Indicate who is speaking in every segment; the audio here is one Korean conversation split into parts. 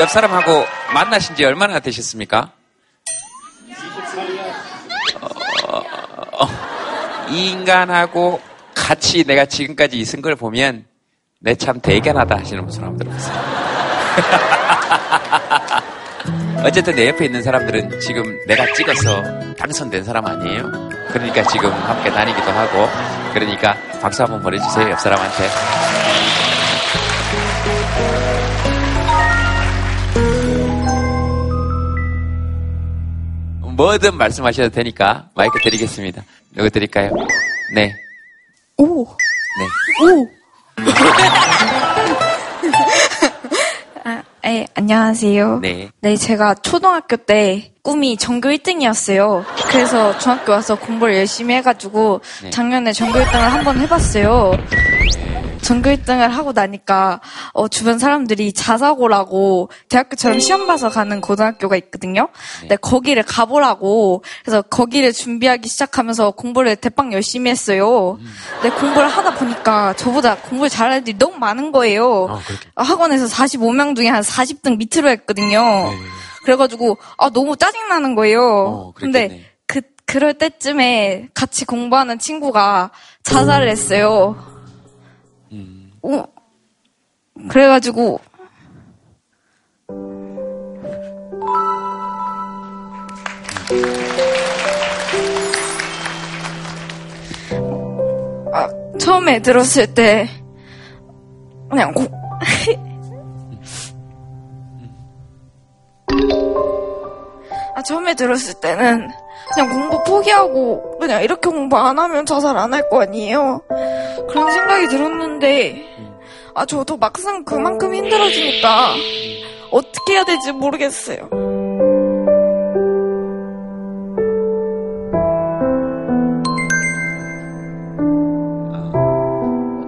Speaker 1: 옆 사람하고 만나신 지 얼마나 되셨습니까? 어, 어, 이 인간하고 같이 내가 지금까지 있은 걸 보면 내 참 대견하다 하시는 한번 들어보세요. 어쨌든 내 옆에 있는 사람들은 지금 내가 찍어서 당선된 사람 아니에요? 그러니까 지금 함께 다니기도 하고 그러니까 박수 한번 보내주세요 옆 사람한테. 뭐든 말씀하셔도 되니까 마이크 드리겠습니다. 누구 드릴까요? 네.
Speaker 2: 오.
Speaker 1: 네.
Speaker 2: 오. 아, 네, 안녕하세요.
Speaker 1: 네.
Speaker 2: 네, 제가 초등학교 때 꿈이 전교 1등이었어요. 그래서 중학교 와서 공부를 열심히 해가지고
Speaker 1: 네.
Speaker 2: 작년에 전교 1등을 한번 해봤어요. 전교 1등을 하고 나니까 어, 주변 사람들이 자사고라고 대학교처럼 시험 봐서 가는 고등학교가 있거든요. 네, 거기를 가보라고 그래서 거기를 준비하기 시작하면서 공부를 대빵 열심히 했어요. 네, 공부를 하다 보니까 저보다 공부를 잘하는 애들이 너무 많은 거예요.
Speaker 1: 아.
Speaker 2: 학원에서 45명 중에 한 40등 밑으로 했거든요. 그래가지고 아 너무 짜증 나는 거예요.
Speaker 1: 어.
Speaker 2: 근데 그 그럴 때쯤에 같이 공부하는 친구가 자살을 했어요.
Speaker 1: 음.
Speaker 2: 어, 그래가지고 아, 처음에 들었을 때 그냥 고... 아, 처음에 들었을 때는 그냥 공부 포기하고 그냥 이렇게 공부 안 하면 자살 안 할 거 아니에요. 그런 생각이 들었는데 아, 저도 막상 그만큼 힘들어지니까 어떻게 해야 될지 모르겠어요.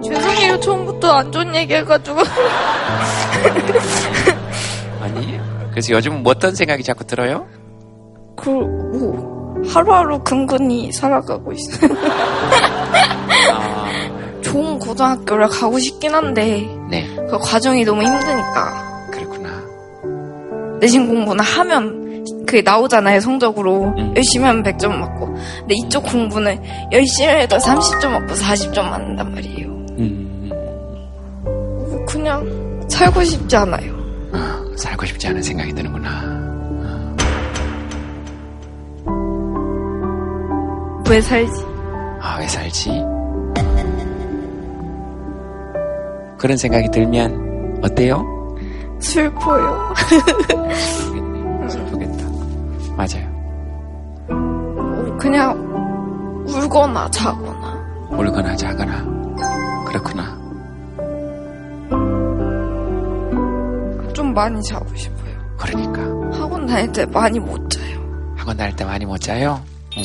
Speaker 2: 죄송해요. 처음부터 안 좋은 얘기 해가지고.
Speaker 1: 아니 그래서 요즘 뭐 어떤 생각이 자꾸 들어요?
Speaker 2: 그, 뭐, 하루하루 근근히 살아가고 있어요.
Speaker 1: 아,
Speaker 2: 좋은 고등학교를 가고 싶긴 한데,
Speaker 1: 네
Speaker 2: 그 과정이 너무 힘드니까.
Speaker 1: 그렇구나.
Speaker 2: 내신 공부는 하면 그게 나오잖아요, 성적으로.
Speaker 1: 음.
Speaker 2: 열심히 하면 100점 맞고. 근데 이쪽 공부는 열심히 해도 30점 맞고 40점 맞는단 말이에요.
Speaker 1: 음,
Speaker 2: 뭐 그냥 살고 싶지 않아요.
Speaker 1: 아, 살고 싶지 않은 생각이 드는구나.
Speaker 2: 왜 살지?
Speaker 1: 아, 왜 살지? 그런 생각이 들면 어때요?
Speaker 2: 슬퍼요.
Speaker 1: 슬프겠다. 맞아요.
Speaker 2: 그냥 울거나 자거나.
Speaker 1: 울거나 자거나. 그렇구나.
Speaker 2: 좀 많이 자고 싶어요.
Speaker 1: 그러니까.
Speaker 2: 학원 다닐 때 많이 못 자요.
Speaker 1: 학원 다닐 때 많이 못 자요? 음.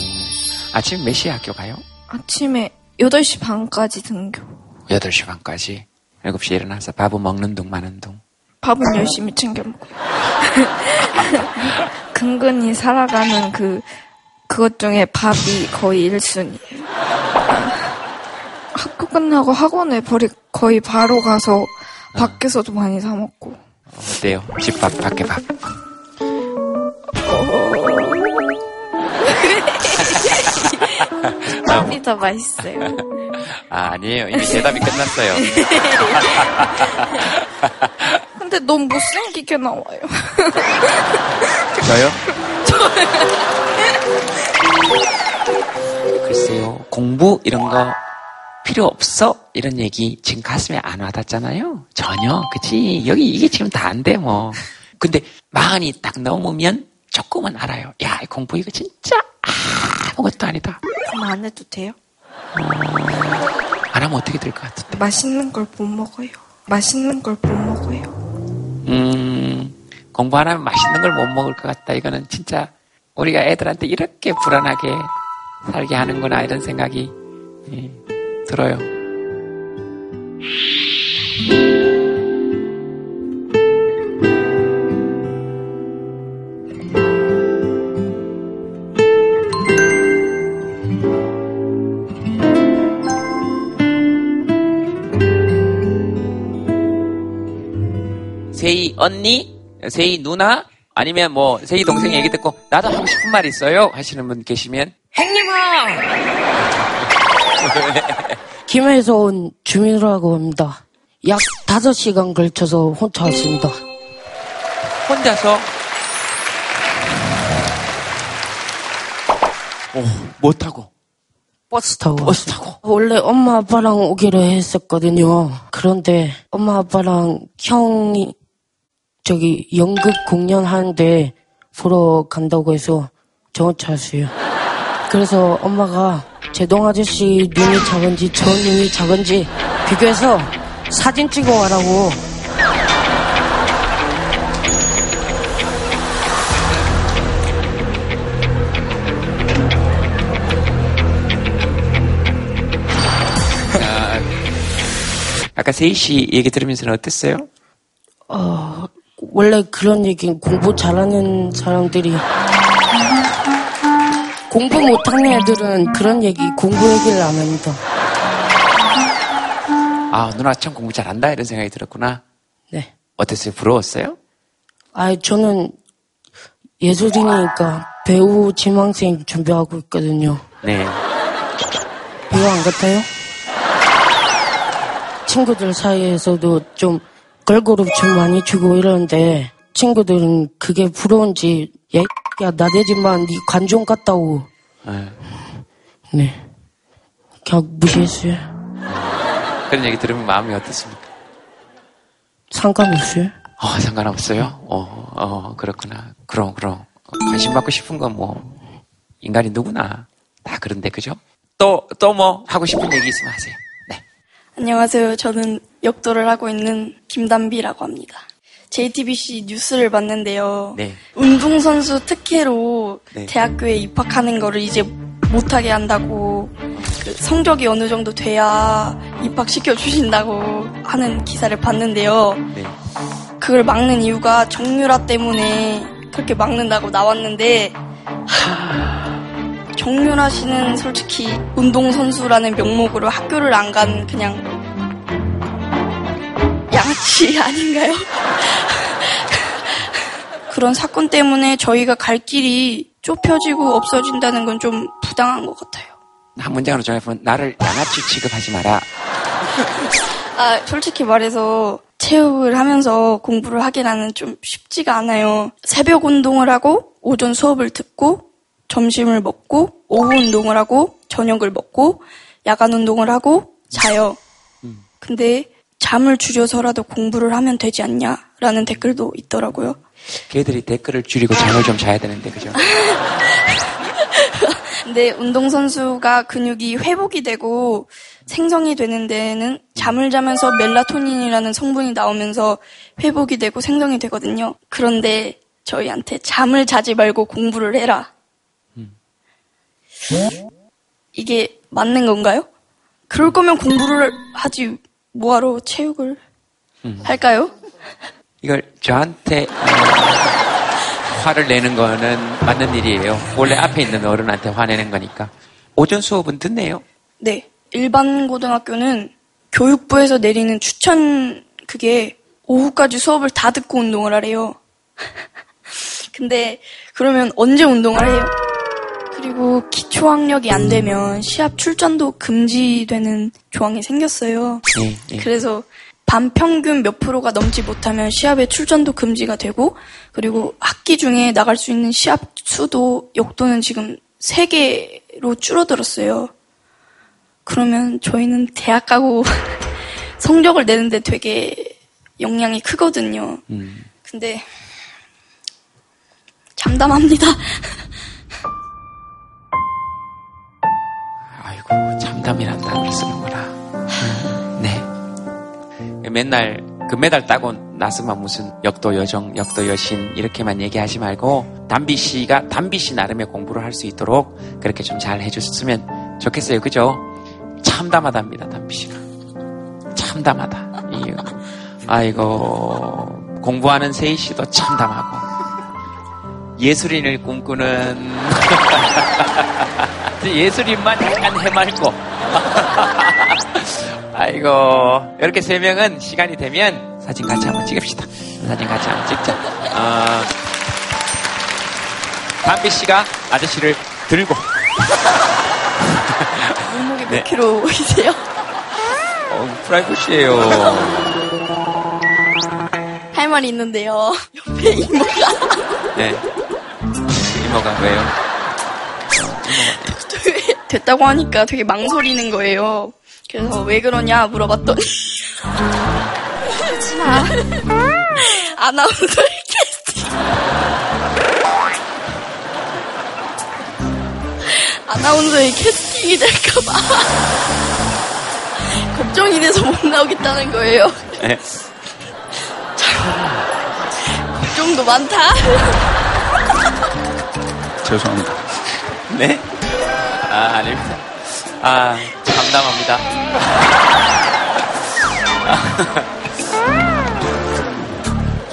Speaker 1: 아침 몇 시에 학교 가요?
Speaker 2: 아침에 8시 반까지 등교.
Speaker 1: 8시 반까지. 7시에 일어나서 밥은 먹는 둥 마는 둥.
Speaker 2: 밥은 열심히 챙겨 먹어요. 근근히 살아가는 그, 그것 중에 밥이 거의 1순위예요. 학교 끝나고 학원에 버리, 거의 바로 가서 밖에서도 많이 사먹고.
Speaker 1: 어때요? 집밥, 밖에 밥.
Speaker 2: 밥이 더 맛있어요.
Speaker 1: 아, 아니에요. 이미 대답이 끝났어요.
Speaker 2: 근데 너무 못생기게 나와요.
Speaker 1: 저요? 글쎄요. 공부 이런 거 필요 없어? 이런 얘기 지금 가슴에 안 와닿잖아요. 전혀. 그치? 여기 이게 지금 다 안 돼, 뭐. 근데 마흔이 딱 넘으면 조금은 알아요. 야, 이 공부 이거 진짜 아무것도 아니다.
Speaker 2: 그럼 안 해도 돼요?
Speaker 1: 안 하면 어떻게 될 것 같은데?
Speaker 2: 맛있는 걸 못 먹어요. 맛있는 걸 못 먹어요.
Speaker 1: 음, 공부 안 하면 맛있는 걸 못 먹을 것 같다. 이거는 진짜 우리가 애들한테 이렇게 불안하게 살게 하는구나. 이런 생각이 예, 들어요. 세희 언니 세희 누나 아니면 뭐 세희 동생 얘기 듣고 나도 하고 싶은 말 있어요 하시는 분 계시면 행님아
Speaker 3: 김해에서 온 주민이라고 합니다. 약 5시간 걸쳐서 혼자 왔습니다.
Speaker 1: 혼자서 오, 뭐 타고?
Speaker 3: 버스 타고
Speaker 1: 버스. 타고.
Speaker 3: 원래 엄마 아빠랑 오기로 했었거든요. 그런데 엄마 아빠랑 형이 저기 연극 공연하는데 보러 간다고 해서 왔어요. 그래서 엄마가 제동 아저씨 눈이 작은지 저 눈이 작은지 비교해서 사진 찍어 와라고
Speaker 1: 아까 세희 씨 얘기 들으면서는 어땠어요?
Speaker 3: 어, 원래 그런 얘기는 공부 잘하는 사람들이 공부 못하는 애들은 그런 얘기 공부 얘기를 안 합니다.
Speaker 1: 아 누나 참 공부 잘한다 이런 생각이 들었구나.
Speaker 3: 네.
Speaker 1: 어땠어요? 부러웠어요?
Speaker 3: 아, 저는 예술인이니까 배우 지망생 준비하고 있거든요.
Speaker 1: 네.
Speaker 3: 배우 안 같아요? 친구들 사이에서도 좀 걸그룹 춤 많이 추고 이러는데 친구들은 그게 부러운지 야, 야 나대지만 네 관종 같다고
Speaker 1: 네.
Speaker 3: 네 그냥 무시했어요.
Speaker 1: 그런 얘기 들으면 마음이 어떻습니까?
Speaker 3: 상관없어요.
Speaker 1: 어, 상관없어요? 어, 어, 그렇구나. 그럼, 그럼. 관심 받고 싶은 건 뭐, 인간이 누구나 다 그런데, 그죠? 또, 또 뭐, 하고 싶은 얘기 있으면 하세요. 네.
Speaker 4: 안녕하세요. 저는 역도를 하고 있는 김담비라고 합니다. JTBC 뉴스를 봤는데요.
Speaker 1: 네.
Speaker 4: 운동선수 특혜로
Speaker 1: 네.
Speaker 4: 대학교에 입학하는 거를 이제 못하게 한다고 그 성적이 어느 정도 돼야 입학시켜 주신다고 하는 기사를 봤는데요.
Speaker 1: 네.
Speaker 4: 그걸 막는 이유가 정유라 때문에 그렇게 막는다고 나왔는데 하, 정유라 씨는 솔직히 운동선수라는 명목으로 학교를 안 간 그냥 양치 아닌가요? 그런 사건 때문에 저희가 갈 길이 좁혀지고 없어진다는 건 좀 부당한 것 같아요.
Speaker 1: 한 문장으로 정해보면, 나를 양아치 취급하지 마라.
Speaker 4: 아, 솔직히 말해서 체육을 하면서 공부를 하기라는 좀 쉽지가 않아요. 새벽 운동을 하고 오전 수업을 듣고 점심을 먹고 오후 운동을 하고 저녁을 먹고 야간 운동을 하고 자요. 근데 잠을 줄여서라도 공부를 하면 되지 않냐라는 댓글도 있더라고요.
Speaker 1: 걔들이 댓글을 줄이고 잠을 좀 자야 되는데, 그죠?
Speaker 4: 근데 운동선수가 근육이 회복이 되고 생성이 되는 데에는 잠을 자면서 멜라토닌이라는 성분이 나오면서 회복이 되고 생성이 되거든요. 그런데 저희한테 잠을 자지 말고 공부를 해라. 이게 맞는 건가요? 그럴 거면 공부를 하지 뭐하러 체육을 할까요?
Speaker 1: 이걸 저한테 어, 화를 내는 거는 맞는 일이에요. 원래 앞에 있는 어른한테 화내는 거니까. 오전 수업은 듣네요.
Speaker 4: 네. 일반 고등학교는 교육부에서 내리는 추천 그게 오후까지 수업을 다 듣고 운동을 하래요. 근데 그러면 언제 운동을 해요? 그리고 기초학력이 안 되면 시합 출전도 금지되는 조항이 생겼어요.
Speaker 1: 네, 네.
Speaker 4: 그래서 반 평균 몇 프로가 넘지 못하면 시합에 출전도 금지가 되고 그리고 학기 중에 나갈 수 있는 시합 수도 역도는 지금 3개로 줄어들었어요. 그러면 저희는 대학 가고 성적을 내는데 되게 영향이 크거든요.
Speaker 1: 음.
Speaker 4: 근데 잠담합니다.
Speaker 1: 단어를 쓰는구나. 음, 네. 맨날 금메달 따고 나서만 무슨 역도 여정, 역도 여신 이렇게만 얘기하지 말고 담비 씨가 담비 씨 나름의 공부를 할 수 있도록 그렇게 좀 잘 해줬으면 좋겠어요. 그죠? 참담하답니다, 담비 씨가. 참담하다. 이, 아이고, 공부하는 세희 씨도 참담하고. 예술인을 꿈꾸는 예술인만 약간 해맑고 아이고 이렇게 세 명은 시간이 되면 사진 같이 한번 찍읍시다. 사진 같이 한번 찍자. 어, 담비 씨가 아저씨를 들고.
Speaker 4: 몸무게 몇
Speaker 1: 네.
Speaker 4: 킬로이세요?
Speaker 1: 어, 프라이버시예요.
Speaker 4: 할 말이 있는데요. 옆에 이모가
Speaker 1: 네. 이모가 왜요?
Speaker 4: 됐다고 하니까 되게 망설이는 거예요. 그래서 왜 그러냐 물어봤더니 아, 아나운서 캐스팅 아나운서의 캐스팅이 될까봐 걱정이 돼서 못 나오겠다는 거예요.
Speaker 1: 네.
Speaker 4: 걱정도 많다.
Speaker 5: 죄송합니다.
Speaker 1: 네? 아, 아닙니다. 아, 참담합니다.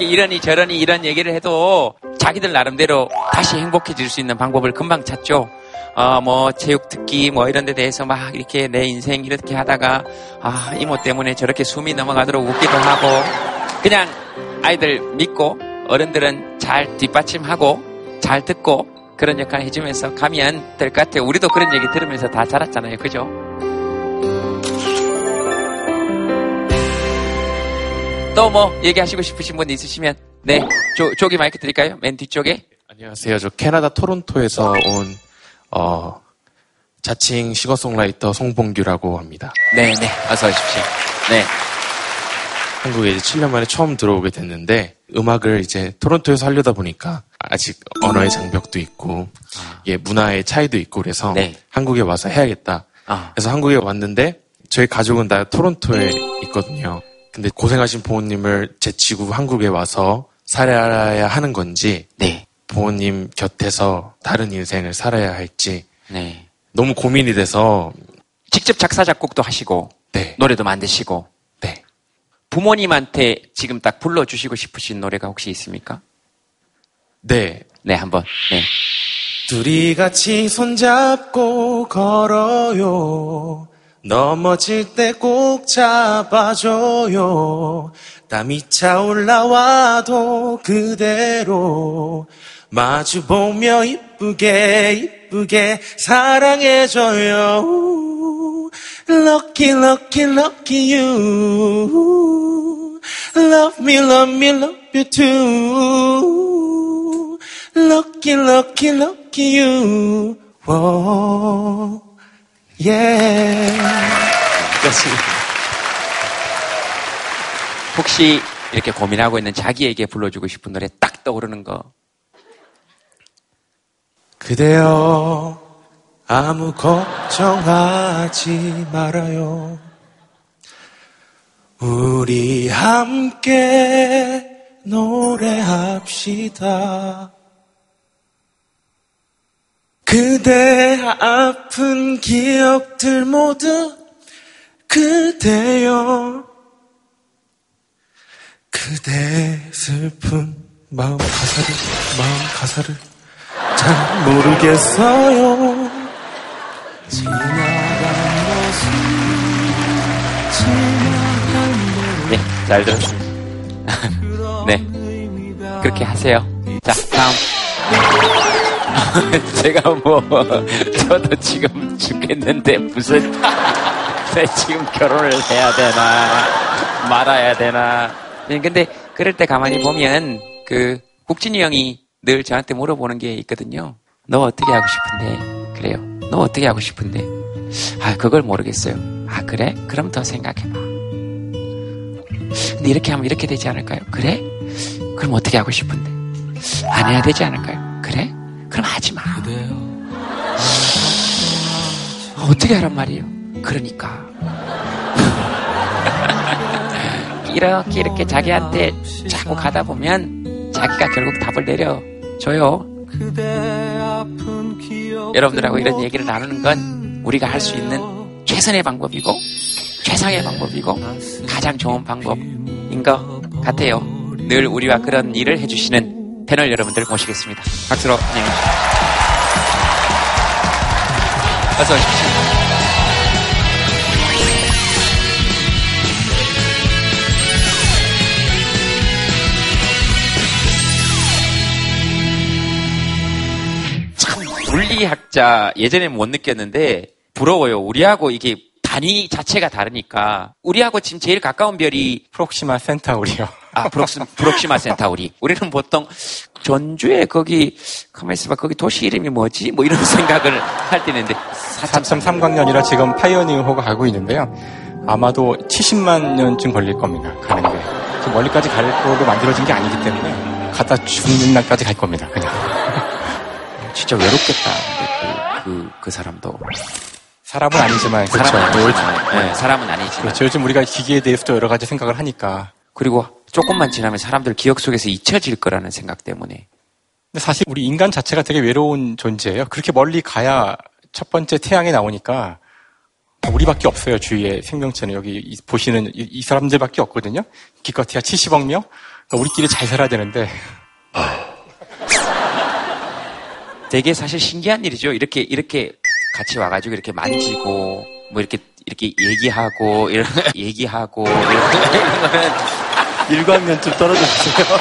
Speaker 1: 이러니 저러니 이런 얘기를 해도 자기들 나름대로 다시 행복해질 수 있는 방법을 금방 찾죠. 어, 뭐, 체육 특기, 뭐, 이런 데 대해서 막 이렇게 내 인생 이렇게 하다가, 아, 이모 때문에 저렇게 숨이 넘어가도록 웃기도 하고, 그냥 아이들 믿고, 어른들은 잘 뒷받침하고, 잘 듣고, 그런 역할 해주면서 가면 될 것 같아요. 우리도 그런 얘기 들으면서 다 자랐잖아요. 그죠? 또 뭐 얘기하시고 싶으신 분 있으시면 네, 저, 저기 마이크 드릴까요? 맨 뒤쪽에.
Speaker 6: 안녕하세요. 저 캐나다 토론토에서 온 어, 자칭 시거송라이터 송봉규라고 합니다.
Speaker 1: 네, 네. 어서 오십시오. 네.
Speaker 6: 한국에 이제 7년 만에 처음 들어오게 됐는데 음악을 이제 토론토에서 하려다 보니까 아직 언어의 장벽도 있고 이게 문화의 차이도 있고 그래서
Speaker 1: 네.
Speaker 6: 한국에 와서 해야겠다.
Speaker 1: 아,
Speaker 6: 그래서 한국에 왔는데 저희 가족은 다 토론토에 있거든요. 근데 고생하신 부모님을 제치고 한국에 와서 살아야 하는 건지
Speaker 1: 네.
Speaker 6: 부모님 곁에서 다른 인생을 살아야 할지
Speaker 1: 네.
Speaker 6: 너무 고민이 돼서
Speaker 1: 직접 작사, 작곡도 하시고,
Speaker 6: 네,
Speaker 1: 노래도 만드시고,
Speaker 6: 네.
Speaker 1: 부모님한테 지금 딱 불러주시고 싶으신 노래가 혹시 있습니까?
Speaker 6: 네.
Speaker 1: 네, 한번. 네.
Speaker 6: 둘이 같이 손잡고 걸어요. 넘어질 때 꼭 잡아줘요. 땀이 차올라와도 그대로 마주보며 이쁘게 이쁘게 사랑해줘요. Lucky, lucky, lucky you. Love me, love me, love you too. Lucky, lucky, lucky you. Whoa, yeah.
Speaker 1: 그렇습니다. 혹시 이렇게 고민하고 있는 자기에게 불러주고 싶은 노래 딱 떠오르는 거.
Speaker 6: 그대여, 아무 걱정하지 말아요. 우리 함께 노래합시다. 그대 아픈 기억들 모두 그대여. 그대 슬픈 마음 가사를, 마음 가사를 잘 모르겠어요.
Speaker 1: 네, 잘 들었습니다. 네. 그렇게 하세요. 자, 다음. 제가 뭐, 저도 지금 죽겠는데 무슨, 내 지금 결혼을 해야 되나, 말아야 되나. 네, 근데 그럴 때 가만히 보면, 그, 국진이 형이 늘 저한테 물어보는 게 있거든요. 너 어떻게 하고 싶은데? 그래요. 너 어떻게 하고 싶은데? 아, 그걸 모르겠어요. 아, 그래? 그럼 더 생각해봐. 근데 이렇게 하면 이렇게 되지 않을까요? 그래? 그럼 어떻게 하고 싶은데? 안 해야 되지 않을까요? 그럼 하지 마. 어, 어떻게 하란 말이에요? 그러니까. 이렇게 이렇게 자기한테 자꾸 가다 보면 자기가 결국 답을 내려줘요. 여러분들하고 이런 얘기를 나누는 건 우리가 할 수 있는 최선의 방법이고 최상의 방법이고 가장 좋은 방법인 것 같아요. 늘 우리와 그런 일을 해주시는 패널 여러분들 모시겠습니다. 박수로 안녕히 계십시오. 어서 오십시오. 물리학자 예전에 못 느꼈는데 부러워요. 우리하고 이게 단위 자체가 다르니까 우리하고 지금 제일 가까운 별이
Speaker 5: 프록시마 센타우리요.
Speaker 1: 아 프록시, 프록시마 센타우리. 우리는 보통 전주에 거기 가만 있어봐 거기 도시 이름이 뭐지? 뭐 이런 생각을 할 때 있는데
Speaker 5: 4.3광년이라 지금 파이오니어호가 가고 있는데요. 아마도 70만 년쯤 걸릴 겁니다. 가는 게. 지금 멀리까지 갈 거로 만들어진 게 아니기 때문에 갖다 죽는 날까지 갈 겁니다. 그냥.
Speaker 1: 진짜 외롭겠다. 그, 그, 그 사람도
Speaker 5: 사람은 아니지만 그렇죠.
Speaker 1: 사람은
Speaker 5: 요즘,
Speaker 1: 아니지만, 네, 사람은 아니지만
Speaker 5: 그렇죠. 요즘 우리가 기기에 대해서도 여러 가지 생각을 하니까.
Speaker 1: 그리고 조금만 지나면 사람들 기억 속에서 잊혀질 거라는 생각 때문에
Speaker 5: 근데 사실 우리 인간 자체가 되게 외로운 존재예요. 그렇게 멀리 가야 첫 번째 태양에 나오니까 우리밖에 없어요. 주위에 생명체는 여기 이- 보시는 이, 이 사람들밖에 없거든요. 기껏해야 70억 명. 그러니까 우리끼리 잘 살아야 되는데
Speaker 1: 되게 사실 신기한 일이죠. 이렇게 이렇게 같이 와가지고 이렇게 만지고 뭐 이렇게 이렇게 얘기하고 이런 얘기하고 이런 거는
Speaker 7: 1광년 좀 떨어져 주세요.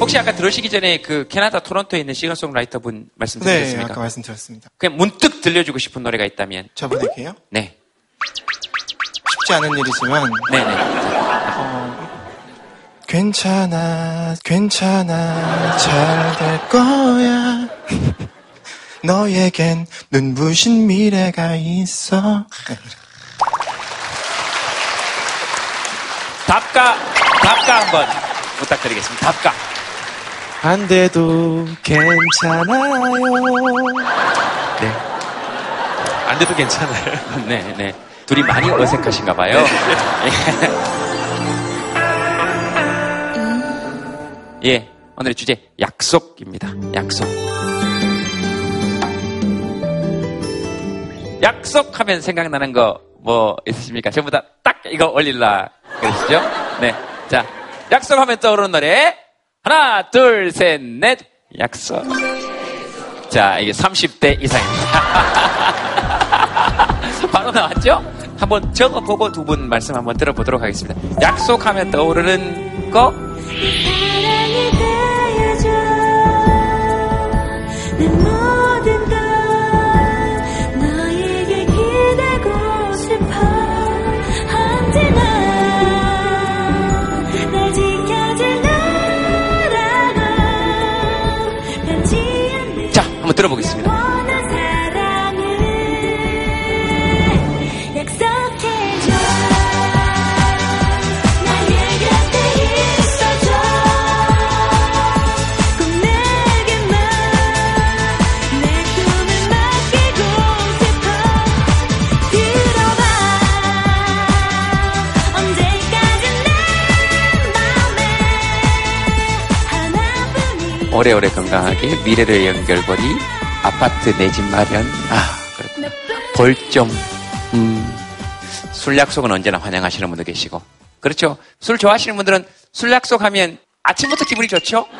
Speaker 1: 혹시 아까 들으시기 전에 그 캐나다 토론토에 있는 싱어송라이터 분 말씀
Speaker 8: 네,
Speaker 1: 드렸습니까?
Speaker 8: 아까 말씀드렸습니다.
Speaker 1: 그냥 문득 들려주고 싶은 노래가 있다면
Speaker 8: 저분에게요?
Speaker 1: 네,
Speaker 8: 쉽지 않은 일이지만
Speaker 1: 네, 네.
Speaker 8: 괜찮아, 괜찮아, 잘 될 거야. 너에겐 눈부신 미래가 있어.
Speaker 1: 답가 답가 한번 부탁드리겠습니다. 답가.
Speaker 7: 안 돼도 괜찮아요.
Speaker 1: 네,
Speaker 6: 안 돼도 괜찮아요.
Speaker 1: 네, 네. 둘이 많이 어색하신가 봐요. 예. 예, 오늘의 주제 약속입니다. 약속. 약속하면 생각나는 거 뭐 있으십니까? 전부 다딱 이거 올릴라 그러시죠? 네. 자, 약속하면 떠오르는 노래. 하나, 둘, 셋, 넷. 약속. 자, 이게 30대 이상입니다. 바로 나왔죠? 한번 적어보고 두 분 말씀 한번 들어보도록 하겠습니다. 약속하면 떠오르는 거? 한번 들어보겠습니다. 오래오래 건강하게 미래를 연결고리 아파트 내 집 마련. 아, 그렇구나. 벌점. 음. 술 약속은 언제나 환영하시는 분도 계시고. 그렇죠. 술 좋아하시는 분들은 술 약속하면 아침부터 기분이 좋죠?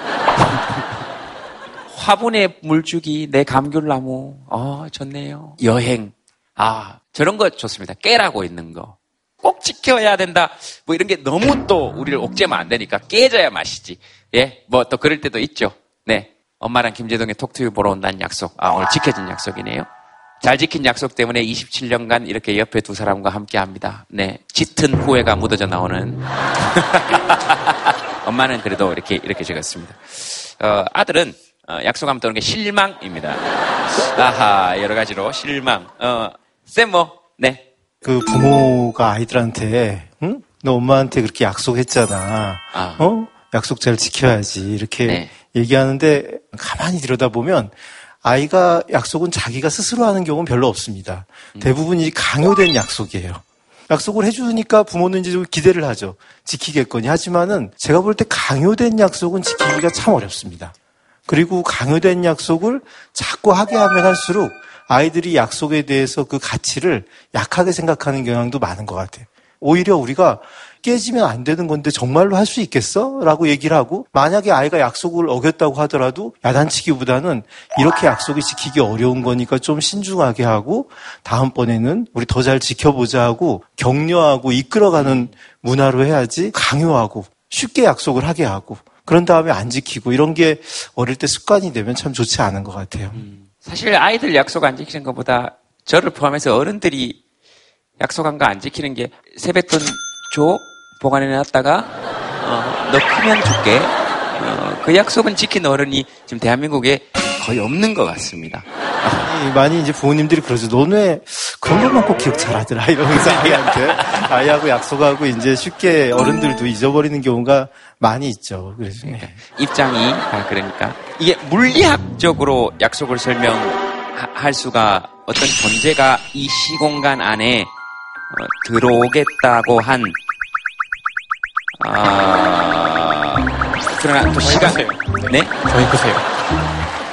Speaker 1: 화분에 물주기, 내 감귤나무. 아, 좋네요. 여행. 아, 저런 거 좋습니다. 깨라고 있는 거. 꼭 지켜야 된다. 뭐 이런 게 너무 또 우리를 옥죄면 안 되니까 깨져야 맛이지. 예, 뭐 또 그럴 때도 있죠. 네. 엄마랑 김재동의 톡투유 보러 온다는 약속. 아, 오늘 지켜진 약속이네요. 잘 지킨 약속 때문에 27년간 이렇게 옆에 두 사람과 함께 합니다. 네. 짙은 후회가 묻어져 나오는. 엄마는 그래도 이렇게, 이렇게 적었습니다. 어, 아들은, 어, 약속하면 떠오르는 게 실망입니다. 아하, 여러 가지로 실망. 어, 쌤 뭐, 네.
Speaker 7: 그 부모가 아이들한테, 응? 너 엄마한테 그렇게 약속했잖아.
Speaker 1: 아.
Speaker 7: 어? 약속 잘 지켜야지. 이렇게
Speaker 1: 네.
Speaker 7: 얘기하는데 가만히 들여다보면 아이가 약속은 자기가 스스로 하는 경우는 별로 없습니다.
Speaker 1: 음.
Speaker 7: 대부분 이 강요된 약속이에요. 약속을 해주니까 부모는 이제 좀 기대를 하죠. 지키겠거니. 하지만은 제가 볼 때 강요된 약속은 지키기가 참 어렵습니다. 그리고 강요된 약속을 자꾸 하게 하면 할수록 아이들이 약속에 대해서 그 가치를 약하게 생각하는 경향도 많은 것 같아요. 오히려 우리가 깨지면 안 되는 건데 정말로 할 수 있겠어? 라고 얘기를 하고 만약에 아이가 약속을 어겼다고 하더라도 야단치기보다는 이렇게 약속이 지키기 어려운 거니까 좀 신중하게 하고 다음번에는 우리 더 잘 지켜보자 하고 격려하고 이끌어가는 문화로 해야지 강요하고 쉽게 약속을 하게 하고 그런 다음에 안 지키고 이런 게 어릴 때 습관이 되면 참 좋지 않은 것 같아요.
Speaker 1: 사실 아이들 약속 안 지키는 것보다 저를 포함해서 어른들이 약속한 거 안 지키는 게 세뱃돈 줘 보관해 놨다가 어, 너 크면 줄게. 어, 그 약속은 지킨 어른이 지금 대한민국에 거의 없는 것 같습니다.
Speaker 7: 많이, 많이 이제 부모님들이 그러죠. 왜 그런 것만 꼭 기억 잘하더라 이러면서 아이한테 아이하고 약속하고 이제 쉽게 어른들도 잊어버리는 경우가 많이 있죠. 그래서 네.
Speaker 1: 입장이 아, 그러니까 이게 물리학적으로 약속을 설명할 수가 어떤 존재가 이 시공간 안에 어, 들어오겠다고 한 아, 그러나 또 시간. 네
Speaker 5: 저희 끄세요.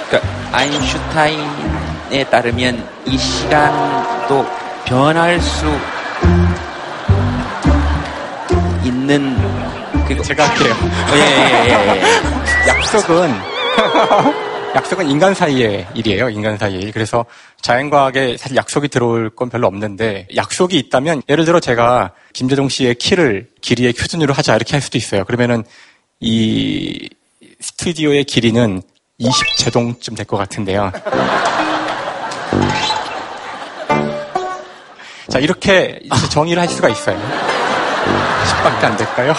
Speaker 1: 그러니까 아인슈타인에 따르면 이 시간도 변할 수 있는 그
Speaker 5: 제가 할게요.
Speaker 1: 예, 예, 예, 예.
Speaker 5: 약속은 약속은 인간 사이의 일이에요. 인간 사이의 일. 그래서 자연과학에 사실 약속이 들어올 건 별로 없는데 약속이 있다면 예를 들어 제가 김재동 씨의 키를 길이의 표준으로 하자 이렇게 할 수도 있어요. 그러면은 이 스튜디오의 길이는 20제동쯤 될 것 같은데요. 자 이렇게 정의를 할 수가 있어요. 10밖에 안 될까요?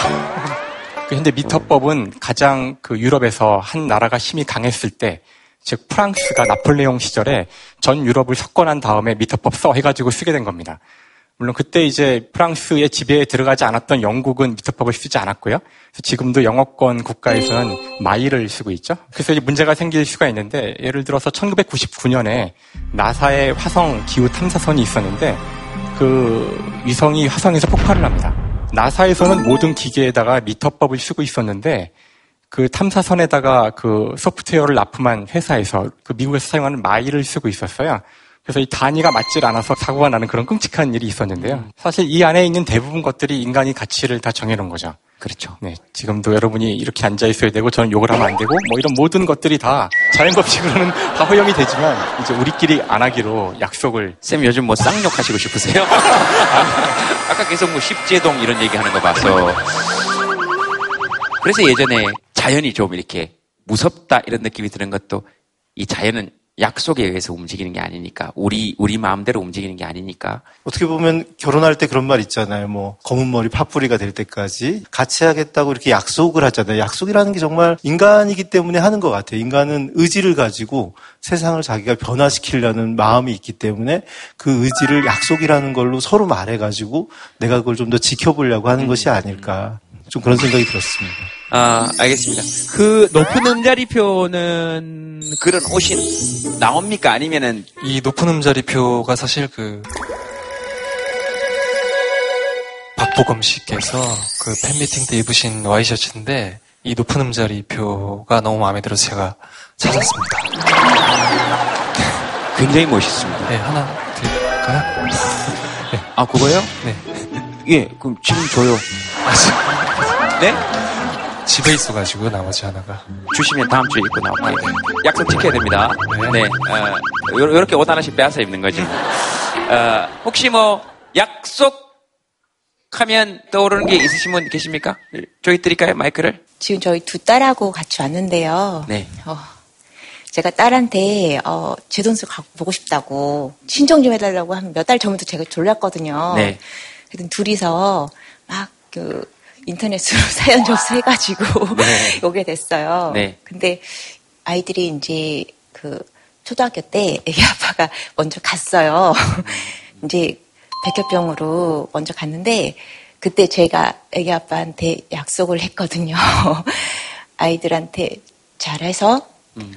Speaker 5: 그 현대 미터법은 가장 그 유럽에서 한 나라가 힘이 강했을 때, 즉 프랑스가 나폴레옹 시절에 전 유럽을 석권한 다음에 미터법 써 해가지고 쓰게 된 겁니다. 물론 그때 이제 프랑스의 지배에 들어가지 않았던 영국은 미터법을 쓰지 않았고요. 지금도 영어권 국가에서는 마일을 쓰고 있죠. 그래서 이제 문제가 생길 수가 있는데 예를 들어서 1999년에 나사의 화성 기후 탐사선이 있었는데 그 위성이 화성에서 폭발을 합니다. 나사에서는 모든 기계에다가 미터법을 쓰고 있었는데 그 탐사선에다가 그 소프트웨어를 납품한 회사에서 그 미국에서 사용하는 마일을 쓰고 있었어요. 그래서 이 단위가 맞질 않아서 사고가 나는 그런 끔찍한 일이 있었는데요. 사실 이 안에 있는 대부분 것들이 인간이 가치를 다 정해놓은 거죠.
Speaker 1: 그렇죠.
Speaker 5: 네, 지금도 여러분이 이렇게 앉아 있어야 되고 저는 욕을 하면 안 되고 뭐 이런 모든 것들이 다 자연 법칙으로는 다 허용이 되지만 이제 우리끼리 안 하기로 약속을
Speaker 1: 쌤 요즘 뭐 쌍욕 하시고 싶으세요? 아까 계속 뭐 십제동 이런 얘기 하는 거 봐서. 그래서 예전에 자연이 좀 이렇게 무섭다 이런 느낌이 드는 것도 이 자연은 약속에 의해서 움직이는 게 아니니까 우리 우리 마음대로 움직이는 게 아니니까
Speaker 7: 어떻게 보면 결혼할 때 그런 말 있잖아요. 뭐 검은 머리 파뿌리가 될 때까지 같이 하겠다고 이렇게 약속을 하잖아요. 약속이라는 게 정말 인간이기 때문에 하는 것 같아요. 인간은 의지를 가지고 세상을 자기가 변화시키려는 마음이 있기 때문에 그 의지를 약속이라는 걸로 서로 말해가지고 내가 그걸 좀 더 지켜보려고 하는 것이 아닐까. 좀 그런 생각이 들었습니다.
Speaker 1: 아 알겠습니다. 그 높은 음자리표는 그런 옷이 나옵니까 아니면은
Speaker 9: 이 높은 음자리표가 사실 그 박보검 씨께서 그 팬미팅 때 입으신 와이셔츠인데 이 높은 음자리표가 너무 마음에 들어서 제가 찾았습니다.
Speaker 1: 굉장히 멋있습니다.
Speaker 9: 네, 하나 드릴까요?
Speaker 1: 아 그거요?
Speaker 9: 네.
Speaker 1: 예 그럼 지금 줘요. 네?
Speaker 9: 집에 있어가지고 나머지 하나가.
Speaker 1: 주시면 다음 주에 입고 나올게요. 약속 지켜야 됩니다.
Speaker 9: 네.
Speaker 1: 네. 어, 요- 요렇게 옷 하나씩 빼앗아 입는 거죠. 어, 혹시 뭐, 약속하면 떠오르는 게 있으신 분 계십니까? 저희 드릴까요, 마이크를?
Speaker 10: 지금 저희 두 딸하고 같이 왔는데요.
Speaker 1: 네.
Speaker 10: 어, 제가 딸한테 어, 제 돈수 갖고 보고 싶다고 신청 좀 해달라고 한 몇 달 전부터 제가 졸랐거든요.
Speaker 1: 네.
Speaker 10: 그래서 둘이서 막 그 인터넷으로 사연 접수해가지고
Speaker 1: 네.
Speaker 10: 오게 됐어요.
Speaker 1: 네.
Speaker 10: 근데 아이들이 이제 그 초등학교 때 애기 아빠가 먼저 갔어요. 이제 백혈병으로 먼저 갔는데 그때 제가 애기 아빠한테 약속을 했거든요. 아이들한테 잘해서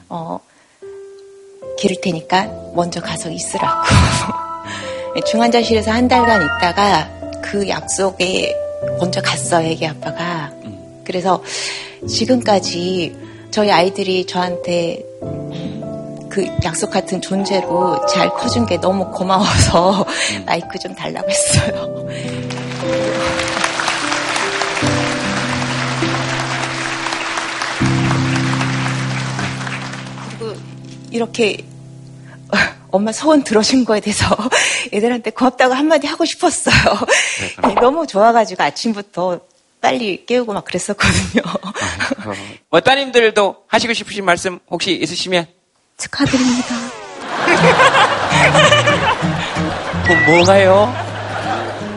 Speaker 10: 어 기를 테니까 먼저 가서 있으라고. 중환자실에서 한 달간 있다가 그 약속에 먼저 갔어요, 애기 아빠가. 그래서 지금까지 저희 아이들이 저한테 그 약속 같은 존재로 잘 커준 게 너무 고마워서 마이크 좀 달라고 했어요. 그리고 이렇게 엄마 소원 들어준 거에 대해서 애들한테 고맙다고 한마디 하고 싶었어요. 너무 좋아가지고 아침부터 빨리 깨우고 막 그랬었거든요.
Speaker 1: 뭐 따님들도 하시고 싶으신 말씀 혹시 있으시면
Speaker 11: 축하드립니다.
Speaker 1: 뭐, 뭐가요?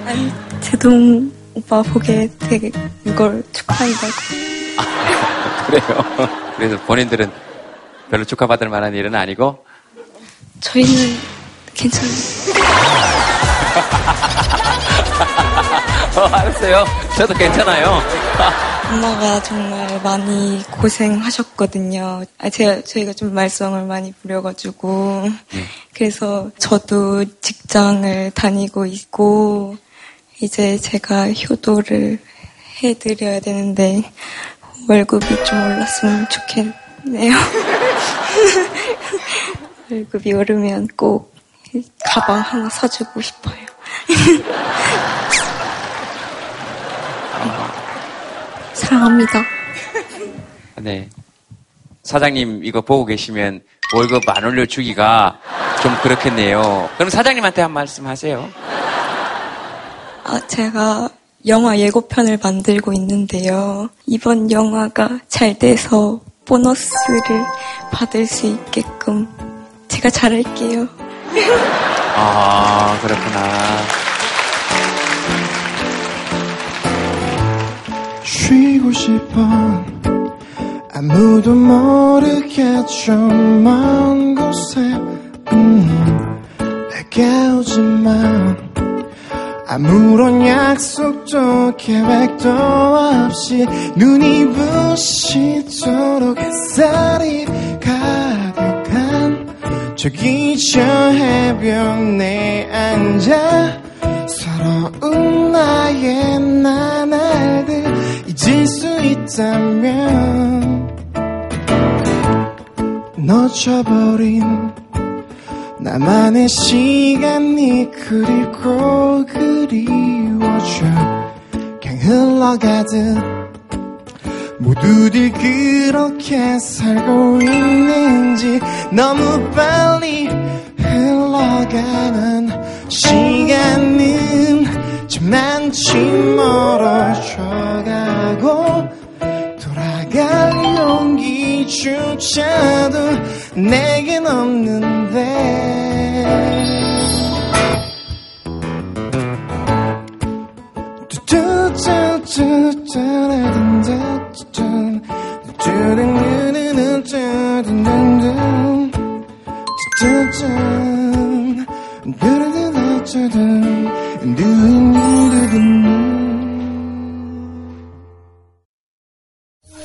Speaker 11: 아니, 제동 오빠 보게 되게 걸 축하한다고.
Speaker 1: 그래요. 그래서 본인들은 별로 축하받을 만한 일은 아니고
Speaker 11: 저희는 괜찮아요.
Speaker 1: 어, 알았어요. 저도 괜찮아요.
Speaker 11: 엄마가 정말 많이 고생하셨거든요. 아, 제가, 저희가 좀 말썽을 많이 부려가지고. 그래서 저도 직장을 다니고 있고, 이제 제가 효도를 해드려야 되는데, 월급이 좀 올랐으면 좋겠네요. 월급이 오르면 꼭 가방 하나 사주고 싶어요. 사랑합니다.
Speaker 1: 네. 사장님 이거 보고 계시면 월급 안 올려주기가 좀 그렇겠네요. 그럼 사장님한테 한 말씀 하세요.
Speaker 11: 아, 제가 영화 예고편을 만들고 있는데요. 이번 영화가 잘 돼서 보너스를 받을 수 있게끔 제가 잘할게요.
Speaker 1: 아, 그렇구나.
Speaker 8: 쉬고 싶어 아무도 모르겠죠 먼 곳에 음, 내게 오지마 아무런 약속도 계획도 없이 눈이 부시도록 햇살이 가득한 저기 저 해변에 앉아 서러운 나의 나날들 잊을 수 있다면 놓쳐버린 나만의 시간이 그리고 그리워져 그냥 흘러가듯 모두들 그렇게 살고 있는지 너무 빨리 흘러가는 시간은 저만치 멀어져가고 돌아갈 용기조차도 내겐 없는데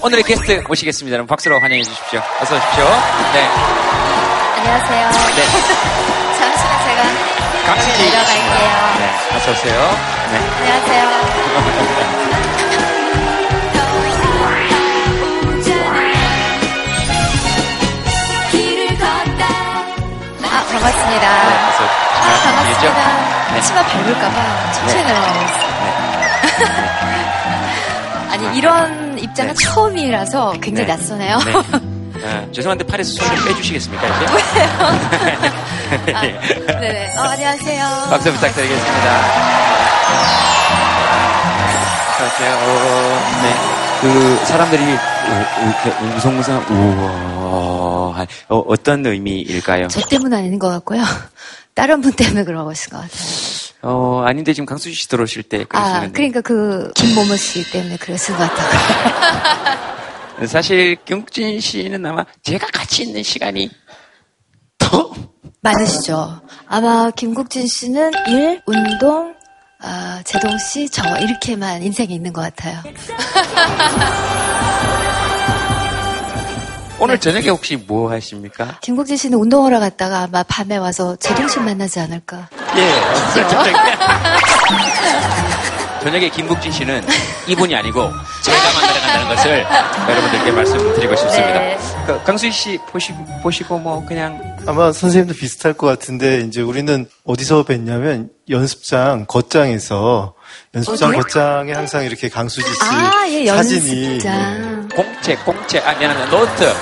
Speaker 1: 오늘의 게스트 모시겠습니다. 여러분 박수로 환영해 주십시오. 어서 오십시오. 네.
Speaker 12: 안녕하세요.
Speaker 1: 네.
Speaker 12: 잠시만 제가
Speaker 1: 강수지.
Speaker 12: 내려갈게요.
Speaker 1: 네. 어서 오세요. 네.
Speaker 12: 안녕하세요. 아, 반갑습니다.
Speaker 1: 네. 어서
Speaker 12: 아, 반갑습니다.
Speaker 1: 네.
Speaker 12: 치마 밟을까봐 천천히
Speaker 1: 네.
Speaker 12: 내려가고 있어요. 아니, 이런 입장은 처음이라서 굉장히
Speaker 1: 네.
Speaker 12: 낯서네요.
Speaker 1: 네. 아, 죄송한데 팔에서 손좀 빼주시겠습니까, 이제?
Speaker 12: 아, 네네. 어, 안녕하세요.
Speaker 1: 박수 부탁드리겠습니다. 어서오세요. 네. 그, 사람들이, 오- 이렇게 웅성웅성, 우와, 어, 어떤 의미일까요?
Speaker 12: 저 때문 아닌 것 같고요. 다른 분 때문에 그런 것인 것 같아요.
Speaker 1: 어, 아닌데 지금 강수지 씨 들어오실 때
Speaker 12: 아,
Speaker 1: 그러시는데.
Speaker 12: 그러니까 그 김모모 씨 때문에 그랬을 것 같아요.
Speaker 1: 사실, 경진 씨는 아마 제가 같이 있는 시간이
Speaker 12: 많으시죠. 아마 김국진 씨는 일, 운동, 아, 제동 씨, 저 이렇게만 인생이 있는 것 같아요.
Speaker 1: 오늘 저녁에 혹시 뭐 하십니까?
Speaker 12: 김국진 씨는 운동하러 갔다가 아마 밤에 와서 제동 씨 만나지 않을까.
Speaker 1: 예.
Speaker 12: 그죠?
Speaker 1: 저녁에 김국진 씨는 이분이 아니고 제가 만나러 간다는 것을 여러분들께 말씀드리고 싶습니다.
Speaker 12: 네.
Speaker 1: 그, 강수지 씨 보시, 보시고 뭐 그냥
Speaker 7: 아마 선생님도 비슷할 것 같은데 이제 우리는 어디서 뵀냐면 연습장 겉장에서 연습장
Speaker 12: 어디요?
Speaker 7: 겉장에 항상 이렇게 강수지 씨
Speaker 12: 아, 예,
Speaker 7: 사진이.
Speaker 1: 공채, 공채, 아, 미안합니다. 노트,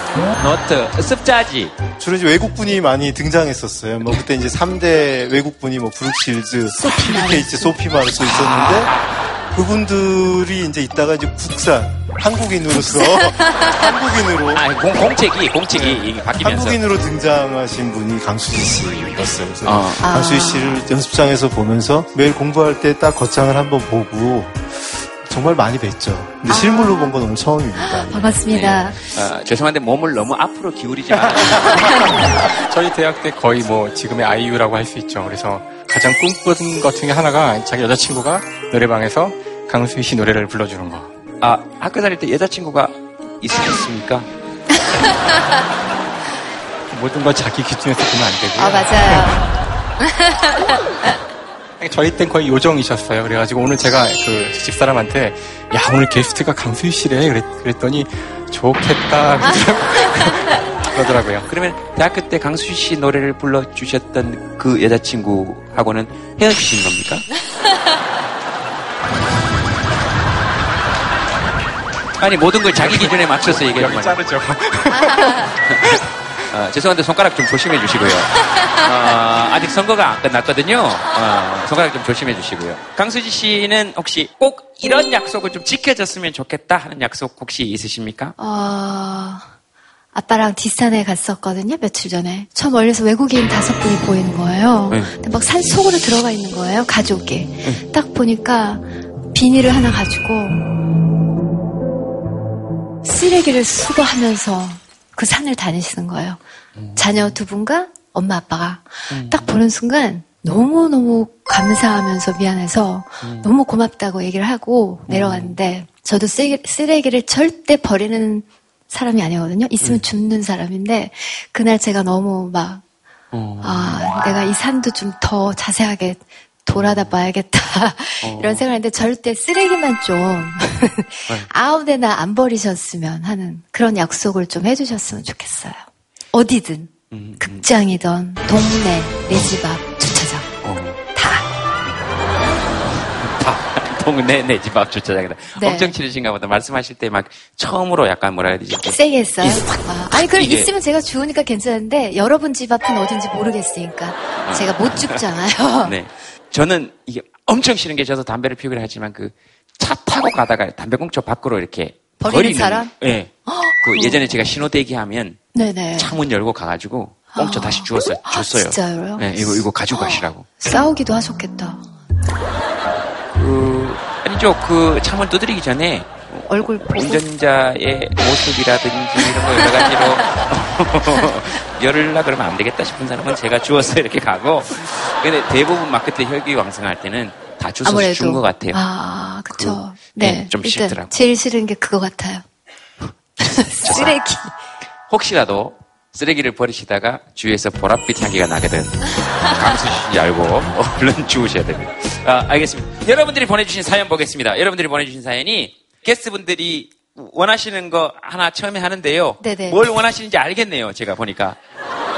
Speaker 1: 노트, 습자지.
Speaker 7: 주로 이제 외국분이 많이 등장했었어요. 뭐 그때 이제 3대 외국분이 뭐 브룩실즈, 필리케이츠, 소피 마르소 있었는데 그분들이 이제 있다가 이제 국산 한국인으로서 한국인으로
Speaker 1: 아, 공, 공책이, 공책이 이게 바뀌면서.
Speaker 7: 한국인으로 등장하신 분이 강수지 씨였어요. 그래서
Speaker 1: 어.
Speaker 7: 강수지 씨를 연습장에서 보면서 매일 공부할 때 딱 거창을 한번 보고 정말 많이 뵀죠. 근데 실물로 본 건 오늘 처음입니다.
Speaker 12: 반갑습니다.
Speaker 1: 어, 죄송한데 몸을 너무 앞으로 기울이지 마세요.
Speaker 5: 저희 대학 때 거의 뭐 지금의 아이유라고 할 수 있죠. 그래서 가장 꿈꾸던 것 중에 하나가 자기 여자친구가 노래방에서 강수희 씨 노래를 불러주는 거.
Speaker 1: 아, 학교 다닐 때 여자친구가 있으셨습니까?
Speaker 5: 모든 걸 자기 기준에서 보면 안 되고요.
Speaker 12: 아, 맞아요.
Speaker 5: 저희 땐 거의 요정이셨어요. 그래가지고 오늘 제가 그 집사람한테 야 오늘 게스트가 강수희 씨래 그랬, 그랬 더니 좋겠다 그러더라고요.
Speaker 1: 그러면 대학교 때 강수희 씨 노래를 불러주셨던 그 여자친구하고는 헤어지신 겁니까? 아니, 모든 걸 자기 기준에 맞춰서 얘기하는 거예요.
Speaker 5: 자르죠.
Speaker 1: 어, 죄송한데 손가락 좀 조심해 주시고요. 어, 아직 선거가 안 끝났거든요. 어, 손가락 좀 조심해 주시고요. 강수지 씨는 혹시 꼭 이런 약속을 좀 지켜줬으면 좋겠다 하는 약속 혹시 있으십니까?
Speaker 12: 어, 아빠랑 뒷산에 갔었거든요, 며칠 전에. 저 멀리서 외국인 다섯 분이 보이는 거예요.
Speaker 1: 네.
Speaker 12: 근데 막 산 속으로 들어가 있는 거예요, 가족이. 딱 보니까 비닐을 하나 가지고 쓰레기를 수거하면서 그 산을 다니시는 거예요. 자녀 두 분과 엄마 아빠가 딱 보는 순간 너무너무 감사하면서 미안해서 너무 고맙다고 얘기를 하고 내려왔는데 저도 쓰레기, 쓰레기 를 절대 버리는 사람이 아니거든요. 있으면 줍는 사람인데 그날 제가 너무 막 아, 내가 이 산도 좀 더 자세하게 돌아다 봐야겠다. 이런 생각을 했는데 절대 쓰레기만 좀 아무 데나 안 버리셨으면 하는 그런 약속을 좀 해주셨으면 좋겠어요. 어디든. 극장이든, 동네, 내 집 앞, 주차장.
Speaker 1: 동네 내 집 앞 주차장이다.
Speaker 12: 네.
Speaker 1: 엄청 치르신가 보다. 말씀하실 때 막 처음으로 약간 뭐라 해야 되지?
Speaker 12: 세게 했어요. 아, 아니, 그럼
Speaker 1: 이게-
Speaker 12: 있으면 제가 주우니까 괜찮은데, 여러분 집 앞은 어딘지 모르겠으니까. 제가 못 죽잖아요.
Speaker 1: 네. 저는 이게 엄청 싫은 게 저도 담배를 피우기로 하지만 그 차 타고 가다가 담배꽁초 밖으로 이렇게
Speaker 12: 버리는 사람?
Speaker 1: 예. 그 예전에 제가 신호 대기 하면
Speaker 12: 네네.
Speaker 1: 창문 열고 가가지고 꽁초
Speaker 12: 아.
Speaker 1: 다시 주웠어요. 줬어요.
Speaker 12: 진짜요?
Speaker 1: 네, 이거 이거 가지고 가시라고.
Speaker 12: 싸우기도 하셨겠다.
Speaker 1: 그 아니죠. 그 창문 두드리기 전에
Speaker 12: 얼굴 보고.
Speaker 1: 운전자의 모습이라든지 이런 거 여러 가지로 열을라 그러면 안 되겠다 싶은 사람은 제가 주워서 이렇게 가고 근데 대부분 막 그때 혈기 왕성할 때는 다 주워서. 준 것 같아요.
Speaker 12: 아, 그쵸.
Speaker 1: 그,
Speaker 12: 네.
Speaker 1: 네, 좀 싫더라고요.
Speaker 12: 제일 싫은 게 그거 같아요. 쓰레기.
Speaker 1: 혹시라도 쓰레기를 버리시다가 주위에서 보랏빛 향기가 나거든. 감수신지 알고 얼른 주우셔야 됩니다. 아, 알겠습니다. 여러분들이 보내주신 사연 보겠습니다. 여러분들이 보내주신 사연이 게스트분들이 원하시는 거 하나 처음에 하는데요.
Speaker 12: 네네.
Speaker 1: 뭘 원하시는지 알겠네요. 제가 보니까.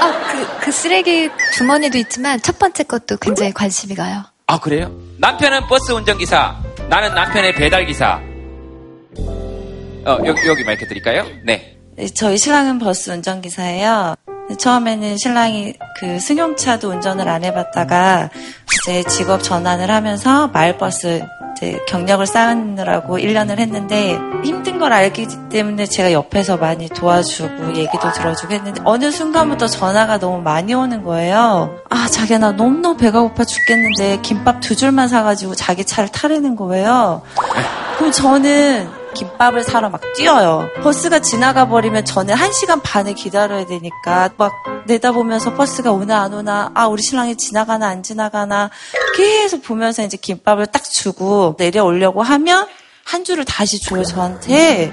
Speaker 12: 아, 그, 그 쓰레기 주머니도 있지만 첫 번째 것도 굉장히 관심이 가요.
Speaker 1: 아 그래요? 남편은 버스 운전기사, 나는 남편의 배달기사. 어 여기 여기 마이크 드릴까요? 네.
Speaker 13: 네, 저희 신랑은 버스 운전기사예요. 처음에는 신랑이 그 승용차도 운전을 안 해봤다가 이제 직업 전환을 하면서 마을버스 이제 경력을 쌓느라고 1년을 했는데 힘든 걸 알기 때문에 제가 옆에서 많이 도와주고 얘기도 들어주고 했는데 어느 순간부터 전화가 너무 많이 오는 거예요. 아, 자기야 나 너무너무 배가 고파 죽겠는데 김밥 두 줄만 사가지고 자기 차를 타라는 거예요. 그럼 저는 김밥을 사러 막 뛰어요. 버스가 지나가 버리면 저는 한 시간 반을 기다려야 되니까 막 내다보면서 버스가 오나 안 오나 아 우리 신랑이 지나가나 안 지나가나 계속 보면서 이제 김밥을 딱 주고 내려오려고 하면 한 줄을 다시 줘요 저한테.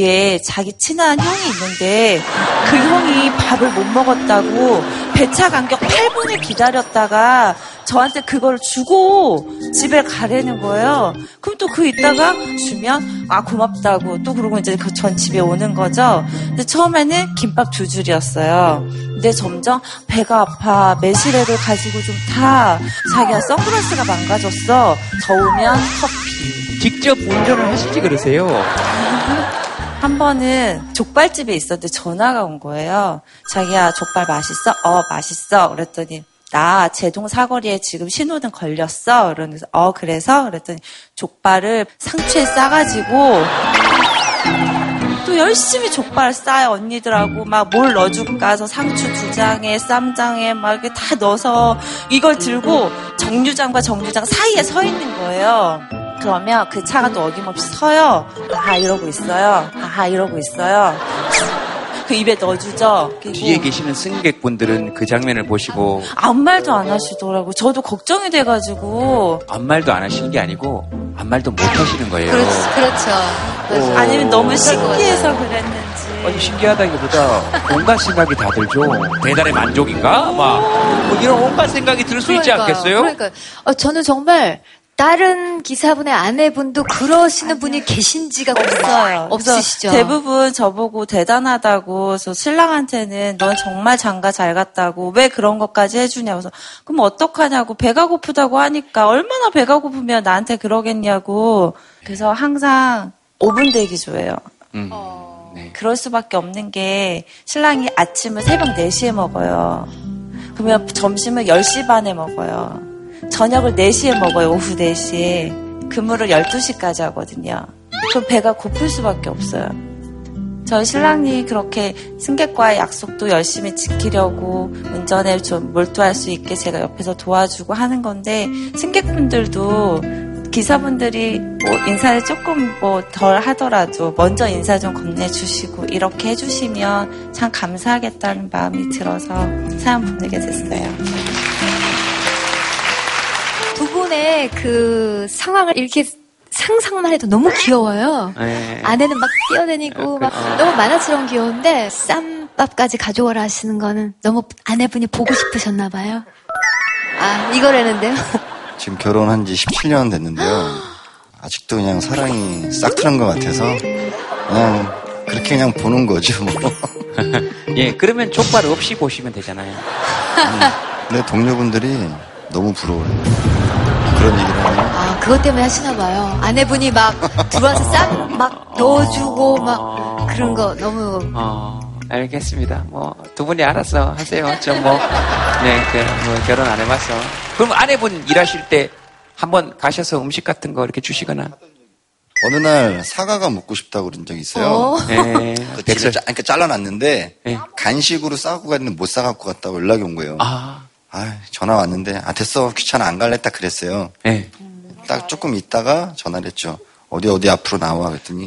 Speaker 13: 뒤에 자기 친한 형이 있는데 그 형이 밥을 못 먹었다고 배차 간격 8분을 기다렸다가 저한테 그걸 주고 집에 가라는 거예요. 그럼 또 그 있다가 주면 아 고맙다고 또 그러고 이제 그 전 집에 오는 거죠. 근데 처음에는 김밥 두 줄이었어요. 근데 점점 배가 아파 매실액을 가지고 좀 타. 자기야 선글라스가 망가졌어. 더우면 커피.
Speaker 1: 직접 운전을 하시지 그러세요?
Speaker 13: 한 번은 족발집에 있었는데 전화가 온 거예요. 자기야, 족발 맛있어? 어, 맛있어. 그랬더니 나 제동 사거리에 지금 신호등 걸렸어. 그러면서 어 그래서 그랬더니 족발을 상추에 싸가지고 또 열심히 족발 싸요 언니들하고 막 뭘 넣어줄까 해서 상추 두 장에 쌈장에 막 이렇게 다 넣어서 이걸 들고 정류장과 정류장 사이에 서 있는 거예요. 그러면 그 차가 또 어김없이 서요. 아하 이러고 있어요. 아하 이러고 있어요. 그 입에 넣어주죠. 그리고
Speaker 1: 뒤에 계시는 승객분들은 그 장면을 보시고
Speaker 13: 아무 말도 안 하시더라고. 저도 걱정이 돼가지고
Speaker 1: 아무 말도 안 하시는 게 아니고 아무 말도 못 하시는 거예요.
Speaker 12: 그렇죠. 그렇죠.
Speaker 1: 어.
Speaker 13: 아니면 너무 신기해서 그랬는지.
Speaker 1: 아니 신기하다기보다 온갖 생각이 다 들죠. 대단의 만족인가? 막 뭐 이런 온갖 생각이 들 수 있지. 않겠어요?
Speaker 12: 그러니까 어, 저는 정말 다른 기사분의 아내분도 그러시는 분이 계신지가
Speaker 13: 없어요.
Speaker 12: 없으시죠.
Speaker 13: 대부분 저보고 대단하다고, 그래서 신랑한테는 넌 정말 장가 잘 갔다고, 왜 그런 것까지 해주냐고. 그래서 그럼 어떡하냐고, 배가 고프다고 하니까, 얼마나 배가 고프면 나한테 그러겠냐고. 그래서 항상 5분 대기 조예요.
Speaker 1: 음.
Speaker 13: 그럴 수밖에 없는 게, 신랑이 아침을 새벽 4시에 먹어요. 그러면 점심을 10시 반에 먹어요. 저녁을 4시에 먹어요, 오후 4시에. 근무를 12시까지 하거든요. 그럼 배가 고플 수밖에 없어요. 저희 신랑이 그렇게 승객과의 약속도 열심히 지키려고 운전에 좀 몰두할 수 있게 제가 옆에서 도와주고 하는 건데 승객분들도 기사분들이 뭐 인사를 조금 뭐 덜 하더라도 먼저 인사 좀 건네주시고 이렇게 해주시면 참 감사하겠다는 마음이 들어서 사연 보내게 됐어요.
Speaker 12: 두 분의 그 상황을 이렇게 상상만 해도 너무 귀여워요.
Speaker 1: 네.
Speaker 12: 아내는 막 뛰어다니고 막
Speaker 1: 어.
Speaker 12: 너무 만화처럼 귀여운데 쌈밥까지 가져오라 하시는 거는 너무 아내분이 보고 싶으셨나 봐요. 아 이거라는데요.
Speaker 14: 지금 결혼한 지 17년 됐는데요. 아직도 그냥 사랑이 싹트는 것 같아서 그냥 그렇게 그냥 보는 거죠. 뭐.
Speaker 1: 예, 그러면 족발 없이 보시면 되잖아요.
Speaker 14: 내 동료분들이 너무 부러워요. 그런 얘기를 하면
Speaker 12: 아 그것 때문에 하시나 봐요. 아내분이 막 들어와서 쌈막 넣어주고 막 그런 거 너무
Speaker 1: 어, 알겠습니다. 뭐, 두 분이 알아서 하세요. 저 뭐, 네, 그, 뭐, 결혼 안 해봐서. 그럼 아내분 일하실 때 한번 가셔서 음식 같은 거 이렇게 주시거나.
Speaker 14: 어느 날 사과가 먹고 싶다고 그런 적이 있어요.
Speaker 1: 어? 네.
Speaker 14: 그 뒤를 짜, 그러니까 잘라놨는데 간식으로 싸고 갔는데 못 싸갖고 갔다고 연락이 온 거예요.
Speaker 1: 아,
Speaker 14: 전화 왔는데 아 됐어 귀찮아 안 갈래 딱 그랬어요.
Speaker 1: 네.
Speaker 14: 딱 조금 있다가 전화를 했죠. 어디 어디 앞으로 나와 그랬더니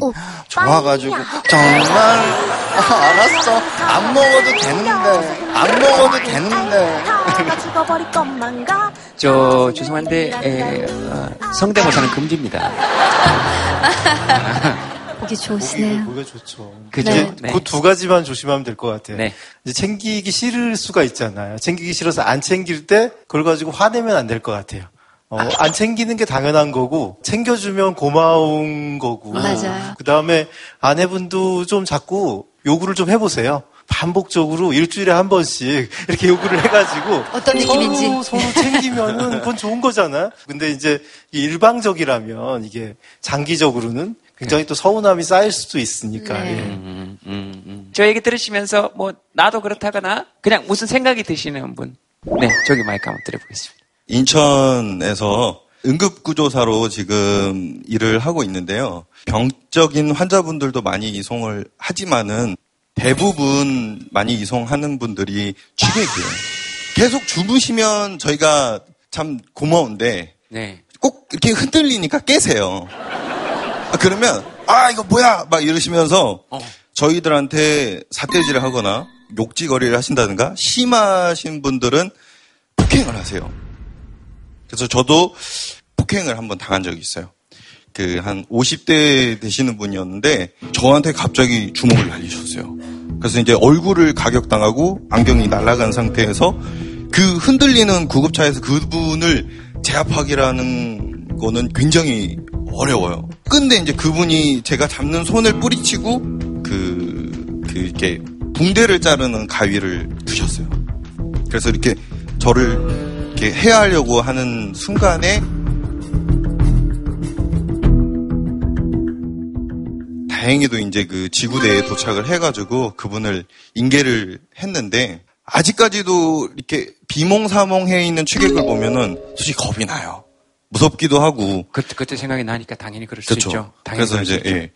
Speaker 14: 좋아가지고 정말 아, 알았어 안 먹어도 되는데 안 먹어도 되는데
Speaker 1: 저, 죄송한데, 에, 어, 성대모사는 금지입니다.
Speaker 12: 보기 좋으시네요.
Speaker 7: 보기가 좋죠.
Speaker 1: 그죠?
Speaker 7: 이제
Speaker 1: 네.
Speaker 7: 그두 가지만 조심하면 될 것 같아요.
Speaker 1: 네.
Speaker 7: 이제 챙기기 싫을 수가 있잖아요. 챙기기 싫어서 안 챙길 때 그걸 가지고 화내면 안 될 것 같아요. 어, 안 챙기는 게 당연한 거고 챙겨주면 고마운 거고.
Speaker 12: 맞아요.
Speaker 7: 그 다음에 아내분도 좀 자꾸 요구를 좀 해보세요. 반복적으로 일주일에 한 번씩 이렇게 요구를 해가지고
Speaker 12: 어떤 느낌인지.
Speaker 7: 서로, 서로 챙기면은 그건 좋은 거잖아요. 근데 이제 일방적이라면 이게 장기적으로는 굉장히 또 서운함이 쌓일 수도 있으니까.
Speaker 12: 네.
Speaker 7: 예.
Speaker 1: 음, 음, 음. 저 얘기 들으시면서, 뭐, 나도 그렇다거나, 그냥 무슨 생각이 드시는 분. 네, 저기 마이크 한번 드려보겠습니다.
Speaker 15: 인천에서 응급구조사로 지금 일을 하고 있는데요. 병적인 환자분들도 많이 이송을 하지만은 대부분 많이 이송하는 분들이 취객이에요. 계속 주무시면 저희가 참 고마운데
Speaker 1: 네.
Speaker 15: 꼭 이렇게 흔들리니까 깨세요. 아, 그러면 아 이거 뭐야 막 이러시면서 저희들한테 사태질을 하거나 욕지거리를 하신다든가 심하신 분들은 폭행을 하세요. 그래서 저도 폭행을 한번 당한 적이 있어요. 그 한 50대 되시는 분이었는데 저한테 갑자기 주먹을 날리셨어요. 그래서 이제 얼굴을 가격당하고 안경이 날아간 상태에서 그 흔들리는 구급차에서 그분을 제압하기라는 거는 굉장히 어려워요. 근데 이제 그분이 제가 잡는 손을 뿌리치고 그, 그 이렇게 붕대를 자르는 가위를 드셨어요. 그래서 이렇게 저를 이렇게 해하려고 하는 순간에 다행히도 이제 그 지구대에 도착을 해가지고 그분을 인계를 했는데 아직까지도 이렇게 비몽사몽해 있는 취객을 보면은 솔직히 겁이 나요. 무섭기도 하고.
Speaker 1: 그때, 그때 생각이 나니까 당연히 그럴 수
Speaker 15: 그렇죠.
Speaker 1: 있죠. 당연히
Speaker 15: 그래서 이제. 예.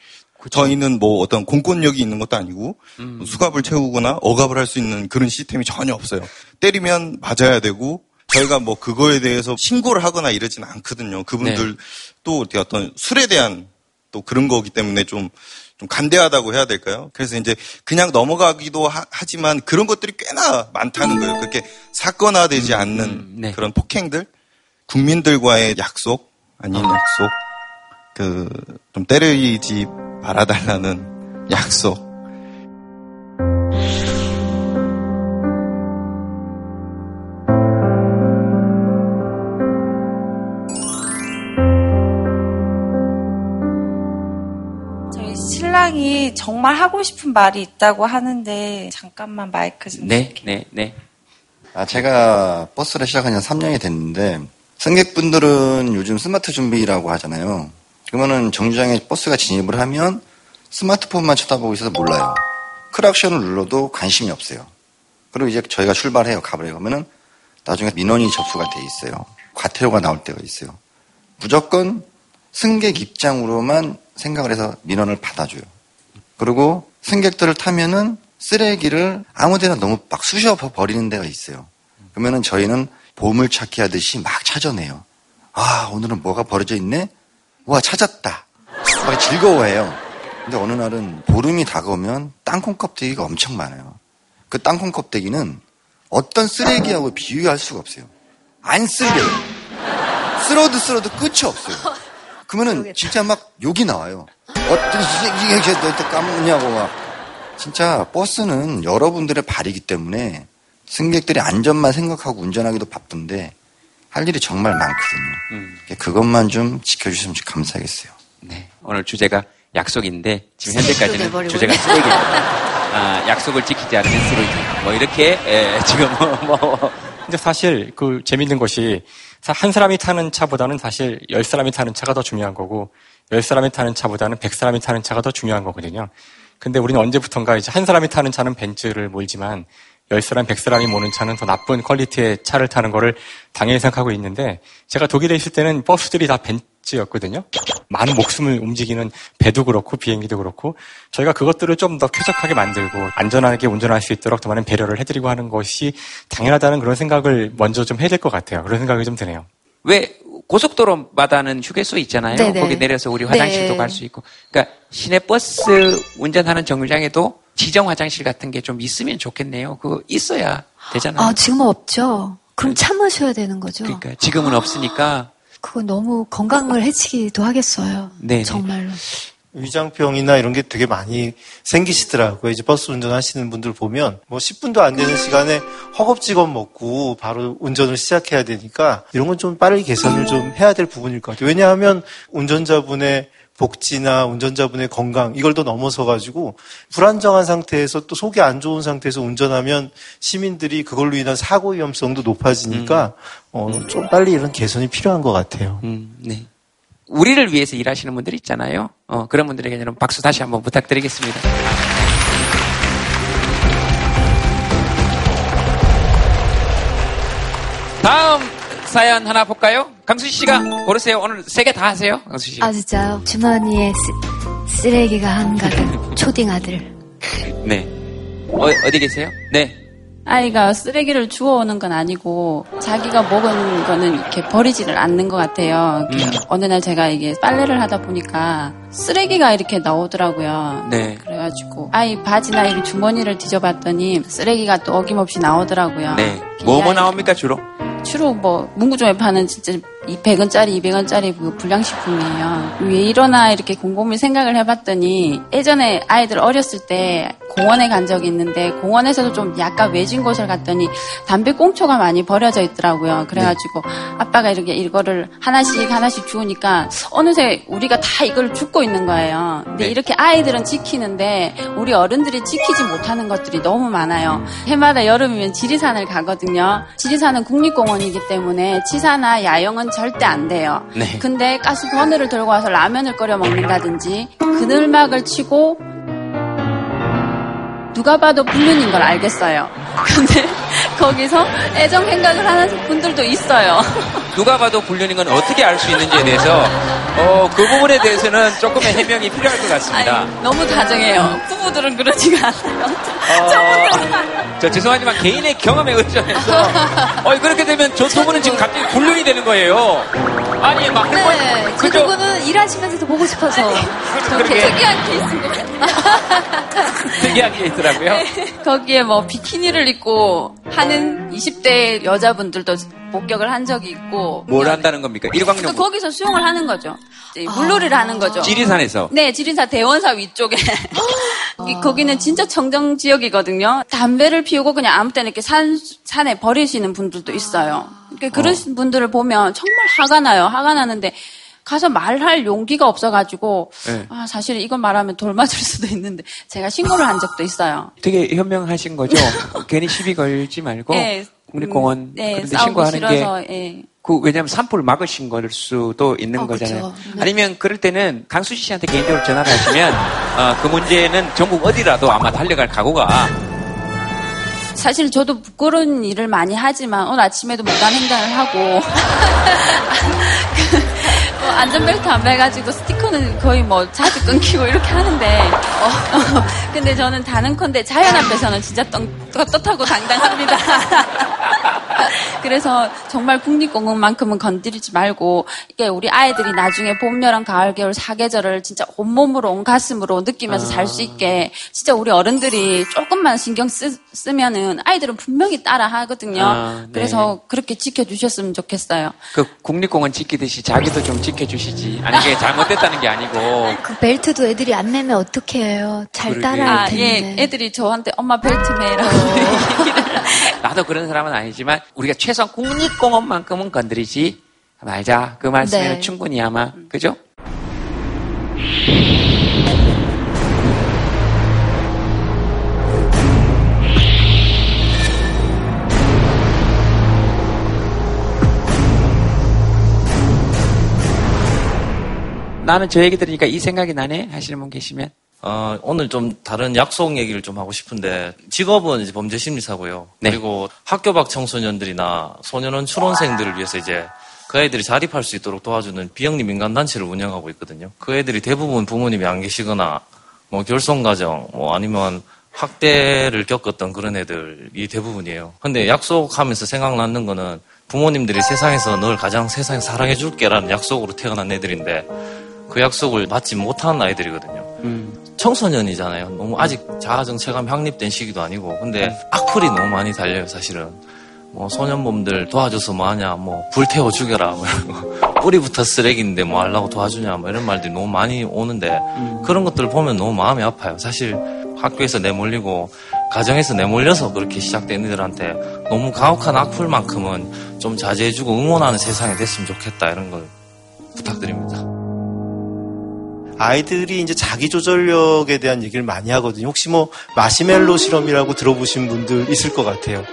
Speaker 15: 저희는 뭐 어떤 공권력이 있는 것도 아니고
Speaker 1: 음.
Speaker 15: 수갑을 채우거나 억압을 할 수 있는 그런 시스템이 전혀 없어요. 때리면 맞아야 되고 저희가 뭐 그거에 대해서 신고를 하거나 이러지는 않거든요. 그분들
Speaker 1: 네.
Speaker 15: 또 어떤 술에 대한 또 그런 거기 때문에 좀, 좀 간대하다고 해야 될까요? 그래서 이제 그냥 넘어가기도 하, 지만 그런 것들이 꽤나 많다는 거예요. 그렇게 사건화되지 않는
Speaker 1: 네.
Speaker 15: 그런 폭행들, 국민들과의 약속, 아닌 약속, 그, 좀 때리지 말아달라는 약속.
Speaker 13: 저희 신랑이 정말 하고 싶은 말이 있다고 하는데 잠깐만 마이크 좀
Speaker 1: 네, 네, 네.
Speaker 14: 아, 제가 버스를 시작한 지 3년이 됐는데, 승객분들은 요즘 스마트 준비라고 하잖아요. 그러면은 정류장에 버스가 진입을 하면 스마트폰만 쳐다보고 있어서 몰라요. 크락션을 눌러도 관심이 없어요. 그리고 이제 저희가 출발해요. 가버려요. 그러면은 나중에 민원이 접수가 돼 있어요. 과태료가 나올 때가 있어요. 무조건 승객 입장으로만 생각을 해서 민원을 받아줘요. 그리고 승객들을 타면은 쓰레기를 아무 데나 너무 막 쑤셔 버리는 데가 있어요. 그러면은 저희는 보물 찾기 하듯이 막 찾아내요. 아, 오늘은 뭐가 버려져 있네? 와, 찾았다. 막 즐거워해요. 근데 어느 날은 보름이 다가오면 땅콩 껍데기가 엄청 많아요. 그 땅콩 껍데기는 어떤 쓰레기하고 비교할 수가 없어요. 안 쓸려요. 쓸어도 쓸어도 끝이 없어요. 그러면은 진짜 막 욕이 나와요. 어떤 이게 너한테 까먹냐고 막. 진짜 버스는 여러분들의 발이기 때문에 승객들의 안전만 생각하고 운전하기도 바쁜데 할 일이 정말 많거든요. 그것만 좀 지켜주시면 좀 감사하겠어요.
Speaker 1: 네. 오늘 주제가 약속인데 지금 현재까지는 주제가. 쓰레기입니다. 아, 약속을 지키지 않으면 쓰레기. 뭐 이렇게 예, 지금 뭐, 뭐
Speaker 5: 근데 사실 그 재밌는 것이 사- 한 사람이 타는 차보다는 사실 열 사람이 타는 차가 더 중요한 거고 열 사람이 타는 차보다는 백 사람이 타는 차가 더 중요한 거거든요. 근데 우리는 언제부턴가 이제 한 사람이 타는 차는 벤츠를 몰지만 열 사람, 백 사람이 모는 차는 더 나쁜 퀄리티의 차를 타는 거를 당연히 생각하고 있는데 제가 독일에 있을 때는 버스들이 다 벤츠였거든요. 많은 목숨을 움직이는 배도 그렇고 비행기도 그렇고 저희가 그것들을 좀 더 쾌적하게 만들고 안전하게 운전할 수 있도록 더 많은 배려를 해드리고 하는 것이 당연하다는 그런 생각을 먼저 좀 해야 될 것 같아요. 그런 생각이 좀 드네요.
Speaker 1: 왜 고속도로마다는 휴게소 있잖아요.
Speaker 12: 네네.
Speaker 1: 거기 내려서 우리 화장실도
Speaker 12: 네.
Speaker 1: 갈수 있고. 그러니까 시내 버스 운전하는 정류장에도 지정 화장실 같은 게 좀 있으면 좋겠네요. 그거 있어야 되잖아요.
Speaker 12: 아, 지금은 없죠. 그럼 참으셔야 되는 거죠.
Speaker 1: 그러니까 지금은 없으니까
Speaker 12: 그거 너무 건강을 해치기도 하겠어요.
Speaker 7: 네네.
Speaker 12: 정말로.
Speaker 7: 위장병이나 이런 게 되게 많이 생기시더라고요. 이제 버스 운전하시는 분들 보면 뭐 10분도 안 되는 시간에 허겁지겁 먹고 바로 운전을 시작해야 되니까 이런 건 좀 빠르게 개선을 좀 해야 될 부분일 것 같아요. 왜냐하면 운전자분의 복지나 운전자분의 건강 이걸 더 넘어서 가지고 불안정한 상태에서 또 속이 안 좋은 상태에서 운전하면 시민들이 그걸로 인한 사고 위험성도 높아지니까 어, 좀 빨리 이런 개선이 필요한 것 같아요.
Speaker 1: 음, 네. 우리를 위해서 일하시는 분들 있잖아요. 어, 그런 분들에게는 박수 다시 한번 부탁드리겠습니다. 사연 하나 볼까요? 강수 씨가 고르세요. 오늘 세 개 다 하세요. 강수 씨.
Speaker 12: 아, 진짜요? 주머니에 쓰, 쓰레기가 한가득 초딩 아들.
Speaker 1: 네. 어, 어디 계세요? 네.
Speaker 16: 아이가 쓰레기를 주워오는 건 아니고 자기가 먹은 거는 이렇게 버리지를 않는 것 같아요.
Speaker 1: 음.
Speaker 16: 어느 날 제가 이게 빨래를 하다 보니까 쓰레기가 이렇게 나오더라고요.
Speaker 1: 네.
Speaker 16: 그래가지고 아이 바지나 이 주머니를 뒤져봤더니 쓰레기가 또 어김없이 나오더라고요.
Speaker 1: 네. 뭐뭐 나옵니까 주로?
Speaker 16: 주로 뭐 문구점에 파는 진짜 이 100원짜리, 200원짜리 그 불량식품이에요. 왜 이러나 이렇게 곰곰이 생각을 해봤더니 예전에 아이들 어렸을 때 공원에 간 적이 있는데 공원에서도 좀 약간 외진 곳을 갔더니 담배 꽁초가 많이 버려져 있더라고요. 그래가지고 아빠가 이렇게 이거를 하나씩 하나씩 주우니까 어느새 우리가 다 이걸 줍고 있는 거예요. 근데
Speaker 17: 네.
Speaker 16: 이렇게 아이들은 지키는데 우리 어른들이 지키지 못하는 것들이 너무 많아요. 해마다 여름이면 지리산을 가거든요. 지리산은 국립공원이기 때문에 치사나 야영은 절대 안 돼요.
Speaker 17: 네.
Speaker 16: 근데 가스 버너를 들고 와서 라면을 끓여 먹는다든지 그늘막을 치고 누가 봐도 불륜인 걸 알겠어요. 근데 거기서 애정 행각을 하는 분들도 있어요.
Speaker 1: 누가 봐도 불륜인 건 어떻게 알 수 있는지에 대해서 어, 그 부분에 대해서는 조금의 해명이 필요할 것 같습니다.
Speaker 16: 아니, 너무 다정해요. 부부들은 그러지가 않아요.
Speaker 1: 어, 저 죄송하지만 개인의 경험에 의존해서 어, 그렇게 되면 저 두 분은 지금 갑자기 불륜이 되는 거예요. 아니 막
Speaker 12: 네,
Speaker 1: 해본
Speaker 12: 저
Speaker 1: 그죠?
Speaker 12: 그분은 일하시면서도 보고 싶어서.
Speaker 1: 그렇게
Speaker 16: 특이한 케이스인 것 같아요.
Speaker 1: 특이한 게 있더라고요.
Speaker 16: 거기에 뭐 비키니를 입고 하는 20대 여자분들도 목격을 한 적이 있고
Speaker 1: 뭘 한다는 겁니까? 일광욕
Speaker 16: 그러니까 거기서 수영을 하는 거죠. 이제 물놀이를 하는 거죠.
Speaker 1: 지리산에서
Speaker 16: 네, 지린사 대원사 위쪽에. 이- 거기는 진짜 청정 지역이거든요. 담배를 피우고 그냥 아무 때나 이렇게 산, 산에 버리시는 분들도 있어요. 그러니까 그런 분들을 보면 정말 화가 나요. 화가 나는데 가서 말할 용기가 없어가지고
Speaker 1: 네.
Speaker 16: 아, 사실 이걸 말하면 돌 맞을 수도 있는데 제가 신고를 한 적도 있어요.
Speaker 1: 되게 현명하신 거죠. 괜히 시비 걸지 말고
Speaker 16: 네,
Speaker 1: 국립공원
Speaker 16: 음, 네,
Speaker 1: 그런데 신고하는
Speaker 16: 싫어서,
Speaker 1: 게
Speaker 16: 예.
Speaker 1: 그, 왜냐면 산불 막으신 걸 수도 있는
Speaker 16: 어,
Speaker 1: 거잖아요.
Speaker 16: 네.
Speaker 1: 아니면 그럴 때는 강수지 씨한테 개인적으로 전화를 하시면, 어, 그 문제는 전국 어디라도 아마 달려갈 각오가
Speaker 16: 사실 저도 부끄러운 일을 많이 하지만 오늘 아침에도 못한 행동을 하고 뭐 안전벨트 안 매가지고 스티커는 거의 뭐 자주 끊기고 이렇게 하는데 어, 근데 저는 다는컨대 자연 앞에서는 진짜 떳, 떳떳하고 당당합니다. 그래서 정말 국립공원만큼은 건드리지 말고 이게 우리 아이들이 나중에 봄, 여름, 가을, 겨울 사계절을 진짜 온몸으로 온 가슴으로 느끼면서 살 수 있게 진짜 우리 어른들이 조금만 신경 쓰, 쓰면은 아이들은 분명히 따라 하거든요.
Speaker 1: 아, 네.
Speaker 16: 그래서 그렇게 지켜주셨으면 좋겠어요.
Speaker 1: 그 국립공원 지키듯이 자기도 좀 지켜 주시지. 아니, 이게 잘못됐다는 게 아니고.
Speaker 12: 그 벨트도 애들이 안 매면 어떻게 해요? 잘. 따라할
Speaker 16: 아,
Speaker 12: 텐데.
Speaker 16: 예, 애들이 저한테 엄마 벨트 매라고
Speaker 1: 나도 그런 사람은 아니지만, 우리가 최소한 국립공원만큼은 건드리지 말자. 그 말씀에는
Speaker 12: 네.
Speaker 1: 충분히 아마, 그죠? 나는 저 얘기 들으니까 이 생각이 나네 하시는 분 계시면
Speaker 17: 어, 오늘 좀 다른 약속 얘기를 좀 하고 싶은데 직업은 이제 범죄 심리사고요.
Speaker 1: 네.
Speaker 17: 그리고 학교 밖 청소년들이나 소년원 출원생들을 위해서 이제 그 아이들이 자립할 수 있도록 도와주는 비영리 민간 단체를 운영하고 있거든요. 그 애들이 대부분 부모님이 안 계시거나 뭐 결손 가정 뭐 아니면 학대를 겪었던 그런 애들이 대부분이에요. 근데 약속하면서 생각나는 거는 부모님들이 세상에서 널 가장 세상에 사랑해 줄게라는 약속으로 태어난 애들인데 그 약속을 받지 못한 아이들이거든요. 청소년이잖아요. 너무 아직 자아정체감 확립된 시기도 아니고. 근데 악플이 너무 많이 달려요, 사실은. 뭐, 소년범들 도와줘서 뭐하냐, 뭐, 불태워 죽여라, 뭐, 이런 거. 뿌리부터 쓰레기인데 뭐 하려고 도와주냐, 뭐, 이런 말들이 너무 많이 오는데, 그런 것들을 보면 너무 마음이 아파요. 사실, 학교에서 내몰리고, 가정에서 내몰려서 그렇게 시작된 애들한테 너무 가혹한 악플만큼은 좀 자제해주고 응원하는 세상이 됐으면 좋겠다, 이런 걸 부탁드립니다.
Speaker 7: 아이들이 이제 자기 조절력에 대한 얘기를 많이 하거든요. 혹시 뭐 마시멜로 실험이라고 들어보신 분들 있을 것 같아요.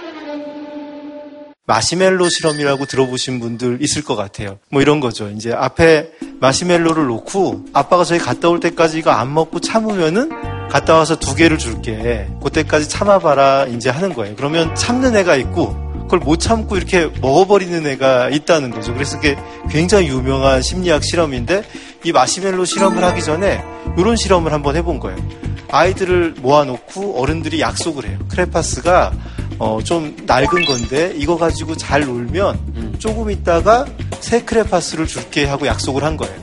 Speaker 7: 마시멜로 실험이라고 들어보신 분들 있을 것 같아요. 뭐 이런 거죠. 이제 앞에 마시멜로를 놓고 아빠가 저희 갔다 올 때까지 이거 안 먹고 참으면은 갔다 와서 두 개를 줄게. 그때까지 참아봐라. 이제 하는 거예요. 그러면 참는 애가 있고 그걸 못 참고 이렇게 먹어버리는 애가 있다는 거죠. 그래서 그게 굉장히 유명한 심리학 실험인데 이 마시멜로 실험을 하기 전에 이런 실험을 한번 해본 거예요. 아이들을 모아놓고 어른들이 약속을 해요. 크레파스가 어, 좀 낡은 건데 이거 가지고 잘 놀면 조금 있다가 새 크레파스를 줄게 하고 약속을 한 거예요.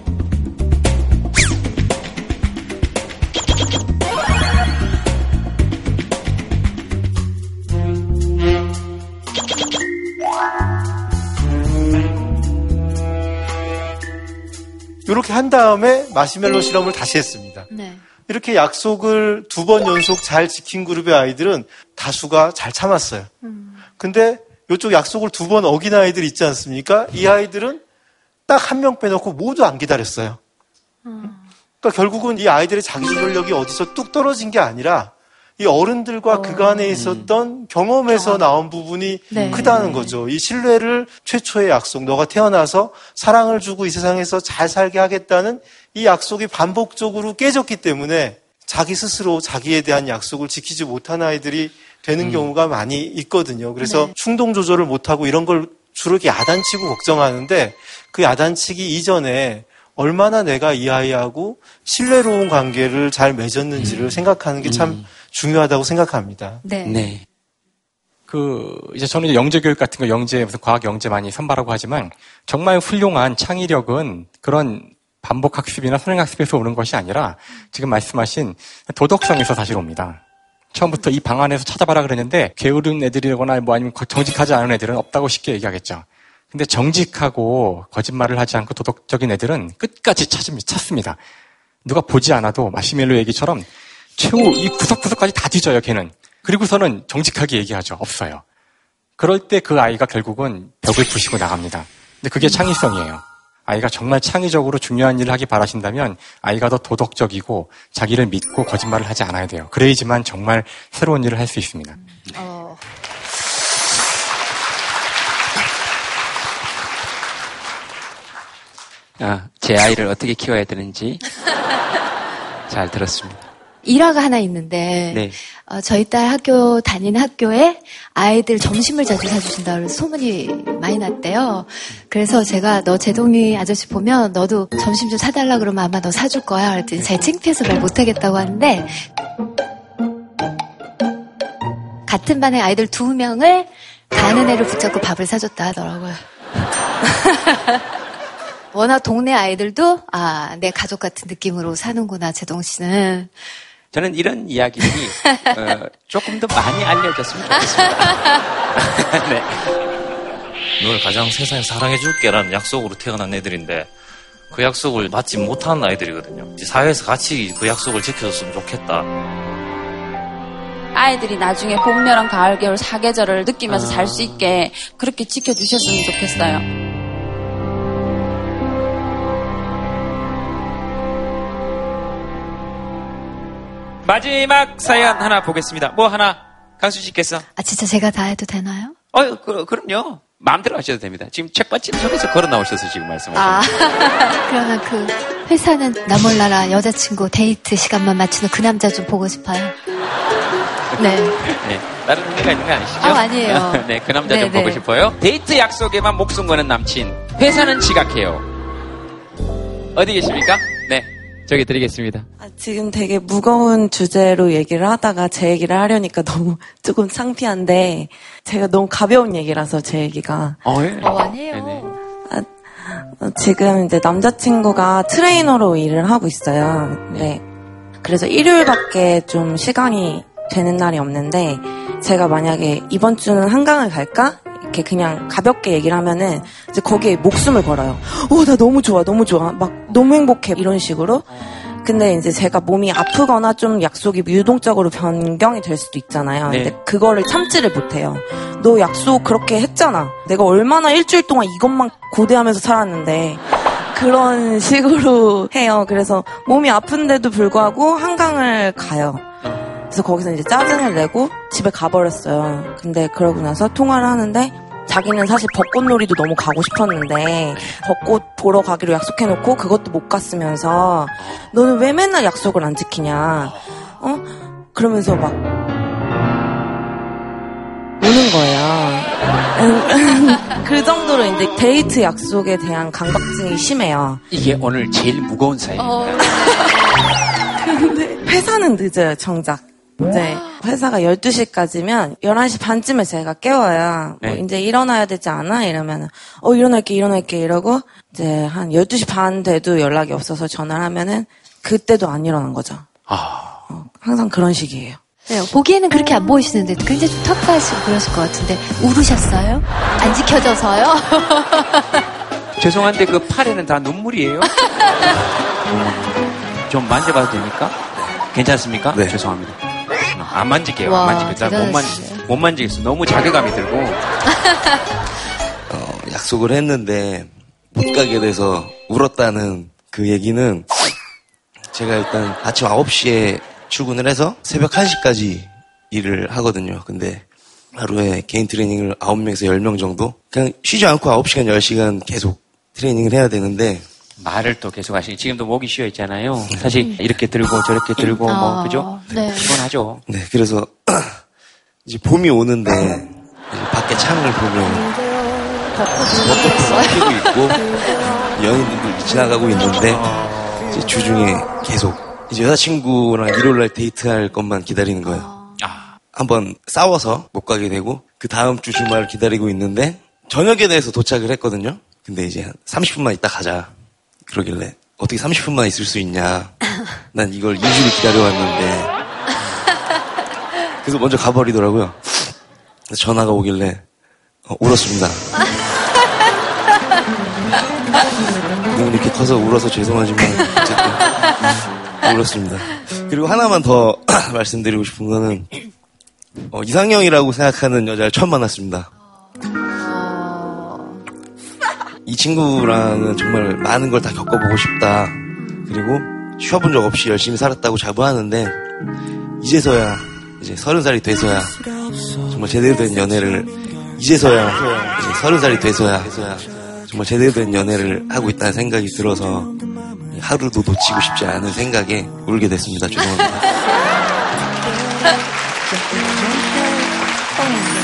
Speaker 7: 이렇게 한 다음에 마시멜로 실험을 다시 했습니다.
Speaker 12: 네.
Speaker 7: 이렇게 약속을 두 번 연속 잘 지킨 그룹의 아이들은 다수가 잘 참았어요. 근데 이쪽 약속을 두 번 어긴 아이들 있지 않습니까? 이 아이들은 딱 한 명 빼놓고 모두 안 기다렸어요. 그러니까 결국은 이 아이들의 자기조절력이 어디서 뚝 떨어진 게 아니라 이 어른들과 그간에 있었던 경험에서 나온 부분이
Speaker 12: 네.
Speaker 7: 크다는 거죠. 이 신뢰를 최초의 약속, 너가 태어나서 사랑을 주고 이 세상에서 잘 살게 하겠다는 이 약속이 반복적으로 깨졌기 때문에 자기 스스로 자기에 대한 약속을 지키지 못한 아이들이 되는 경우가 많이 있거든요. 그래서 충동 조절을 못하고 이런 걸 주로 이렇게 야단치고 걱정하는데 그 야단치기 이전에 얼마나 내가 이 아이하고 신뢰로운 관계를 잘 맺었는지를 생각하는 게참 중요하다고 생각합니다.
Speaker 2: 네.
Speaker 5: 그 이제 저는 이제 영재 교육 같은 거 영재 무슨 과학 영재 많이 선발하고 하지만 정말 훌륭한 창의력은 그런 반복 학습이나 선행 학습에서 오는 것이 아니라 지금 말씀하신 도덕성에서 사실 옵니다. 처음부터 이 방 안에서 찾아봐라 그랬는데 게으른 애들이거나 뭐 아니면 거- 정직하지 않은 애들은 없다고 쉽게 얘기하겠죠. 근데 정직하고 거짓말을 하지 않고 도덕적인 애들은 끝까지 찾습- 찾습니다. 누가 보지 않아도 마시멜로 얘기처럼 최후 이 구석구석까지 다 뒤져요, 걔는. 그리고서는 정직하게 얘기하죠. 없어요. 그럴 때 그 아이가 결국은 벽을 부시고 나갑니다. 근데 그게 창의성이에요. 아이가 정말 창의적으로 중요한 일을 하기 바라신다면 아이가 더 도덕적이고 자기를 믿고 거짓말을 하지 않아야 돼요. 그래야지만 정말 새로운 일을 할 수 있습니다.
Speaker 1: 아, 제 아이를 어떻게 키워야 되는지 잘 들었습니다.
Speaker 12: 일화가 하나 있는데
Speaker 1: 네.
Speaker 12: 어, 저희 딸 학교 다니는 학교에 아이들 점심을 자주 사주신다 그래서 소문이 많이 났대요. 그래서 제가 너 제동이 아저씨 보면 너도 점심 좀 사달라 그러면 아마 너 사줄 거야. 그랬더니 제가 창피해서 말 못하겠다고 하는데 같은 반의 아이들 두 명을 가는 애를 붙잡고 밥을 사줬다 하더라고요. 워낙 동네 아이들도 아 내 가족 같은 느낌으로 사는구나 제동 씨는.
Speaker 1: 저는 이런 이야기들이 어, 조금 더 많이 알려졌으면 좋겠습니다. 네.
Speaker 17: 널 가장 세상에 사랑해줄게라는 약속으로 태어난 애들인데 그 약속을 받지 못한 아이들이거든요. 이제 사회에서 같이 그 약속을 지켜줬으면 좋겠다.
Speaker 16: 아이들이 나중에 봄, 여름, 가을, 겨울 사계절을 느끼면서 살 수 있게 그렇게 지켜주셨으면 좋겠어요.
Speaker 1: 마지막 사연 하나 보겠습니다. 뭐 하나 강수 씨께서
Speaker 12: 아 진짜 제가 다 해도 되나요?
Speaker 1: 어, 그, 그럼요. 마음대로 하셔도 됩니다. 지금 책받침 속에서 걸어 나오셔서 지금 말씀하시는
Speaker 12: 아 그러면 그 회사는 나 몰라라 여자친구 데이트 시간만 맞추는 그 남자 좀 보고 싶어요. 네.
Speaker 1: 네. 다른 의미가 있는 거 아니시죠?
Speaker 12: 아, 아니에요.
Speaker 1: 네, 그 남자 좀
Speaker 12: 네,
Speaker 1: 보고
Speaker 12: 네.
Speaker 1: 싶어요. 데이트 약속에만 목숨 거는 남친. 회사는 지각해요. 어디 계십니까? 네. 저기 드리겠습니다.
Speaker 18: 지금 되게 무거운 주제로 얘기를 하다가 제 얘기를 하려니까 너무 조금 창피한데 제가 너무 가벼운 얘기라서 제 얘기가
Speaker 1: 어, 예.
Speaker 12: 어, 아니에요.
Speaker 18: 어, 지금 이제 남자친구가 트레이너로 일을 하고 있어요. 네. 그래서 일요일밖에 좀 시간이 되는 날이 없는데 제가 만약에 이번 주는 한강을 갈까? 이렇게 그냥 가볍게 얘기를 하면은 이제 거기에 목숨을 걸어요. 어, 나 너무 좋아, 너무 좋아. 막 너무 행복해. 이런 식으로. 근데 이제 제가 몸이 아프거나 좀 약속이 유동적으로 변경이 될 수도 있잖아요.
Speaker 1: 네.
Speaker 18: 근데 그거를 참지를 못해요. 너 약속 그렇게 했잖아. 내가 얼마나 일주일 동안 이것만 고대하면서 살았는데. 그런 식으로 해요. 그래서 몸이 아픈데도 불구하고 한강을 가요. 그래서 거기서 이제 짜증을 내고 집에 가버렸어요. 근데 그러고 나서 통화를 하는데 자기는 사실 벚꽃놀이도 너무 가고 싶었는데 벚꽃 보러 가기로 약속해놓고 그것도 못 갔으면서 너는 왜 맨날 약속을 안 지키냐? 어? 그러면서 막 우는 거예요. 그 정도로 이제 데이트 약속에 대한 강박증이 심해요.
Speaker 1: 이게 오늘 제일 무거운 사연입니다.
Speaker 18: 근데 회사는 늦어요, 정작. 이제 회사가 12시까지면 11시 반쯤에 제가 깨워요. 뭐
Speaker 1: 네.
Speaker 18: 이제 일어나야 되지 않아? 이러면 어 일어날게 일어날게 이러고 이제 한 12시 반 돼도 연락이 없어서 전화를 하면은 그때도 안 일어난 거죠. 어, 항상 그런 식이에요.
Speaker 12: 네, 보기에는 그렇게 안 보이시는데 굉장히 좀 터프하시고 그러실 것 같은데 울으셨어요? 안 지켜져서요?
Speaker 1: 죄송한데 그 팔에는 다 눈물이에요. 좀 만져봐도 됩니까? 괜찮습니까? 네. 죄송합니다. 안 만질게요.
Speaker 12: 와,
Speaker 1: 안 만질게요. 나못 만,
Speaker 12: 대단하시네.
Speaker 1: 못 만지겠어. 너무 자괴감이 들고.
Speaker 19: 어, 약속을 했는데 못 가게 돼서 울었다는 그 얘기는 제가 일단 아침 9시에 출근을 해서 새벽 1시까지 일을 하거든요. 근데 하루에 개인 트레이닝을 9명에서 10명 정도 그냥 쉬지 않고 9시간, 10시간 계속 트레이닝을 해야 되는데
Speaker 1: 말을 또 계속 하시니 지금도 목이 쉬어 있잖아요. 사실 이렇게 들고 저렇게 들고 뭐
Speaker 12: 어,
Speaker 1: 그죠?
Speaker 12: 네.
Speaker 1: 피곤하죠.
Speaker 19: 네, 그래서 이제 봄이 오는데 이제 밖에 창을 보면 벚꽃이 피고 있고 연인들이 지나가고 있는데 이제 주중에 계속 이제 여자친구랑 일요일날 데이트할 것만 기다리는 거예요. 한번 싸워서 못 가게 되고 그 다음 주 주말을 기다리고 있는데 저녁에 대해서 도착을 했거든요. 근데 이제 한 30분만 있다 가자. 그러길래 어떻게 30분만 있을 수 있냐. 난 이걸 2주를 기다려왔는데. 그래서 먼저 가버리더라고요. 전화가 오길래 어, 울었습니다. 눈이 이렇게 커서 울어서 죄송하지만 어쨌든 울었습니다. 그리고 하나만 더 말씀드리고 싶은 거는 어, 이상형이라고 생각하는 여자를 처음 만났습니다. 이 친구랑은 정말 많은 걸 다 겪어보고 싶다. 그리고 쉬어본 적 없이 열심히 살았다고 자부하는데 이제서야 이제 서른 살이 돼서야 정말 제대로 된 연애를 이제서야 이제 서른 살이 돼서야 정말 제대로 된 연애를 하고 있다는 생각이 들어서 하루도 놓치고 싶지 않은 생각에 울게 됐습니다. 죄송합니다.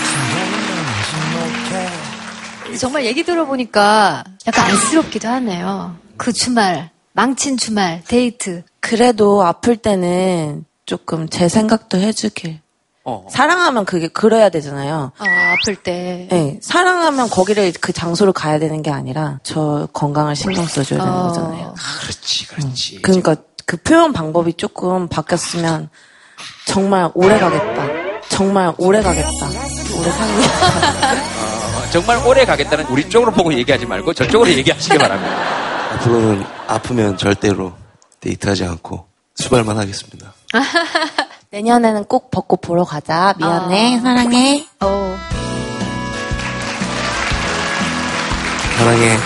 Speaker 12: 정말 얘기 들어보니까 약간 안쓰럽기도 하네요. 그 주말, 망친 주말, 데이트.
Speaker 18: 그래도 아플 때는 조금 제 생각도 해주길.
Speaker 1: 어.
Speaker 18: 사랑하면 그게 그래야 되잖아요.
Speaker 12: 어, 아플 때.
Speaker 18: 네, 사랑하면 거기를 그 장소를 가야 되는 게 아니라 저 건강을 신경 써줘야 되는
Speaker 12: 어.
Speaker 18: 거잖아요.
Speaker 1: 그렇지, 그렇지.
Speaker 18: 그러니까 그 표현 방법이 조금 바뀌었으면 정말 오래 가겠다. 정말 오래 가겠다. 오래 사귀겠다.
Speaker 1: 어, 정말 오래 가겠다는 우리 쪽으로 보고 얘기하지 말고 저쪽으로 얘기하시기 바랍니다.
Speaker 19: 앞으로는 아프면 절대로 데이트하지 않고 수발만 하겠습니다.
Speaker 18: 내년에는 꼭 벚꽃 보러 가자. 미안해. 사랑해.
Speaker 12: 어.
Speaker 19: 사랑해.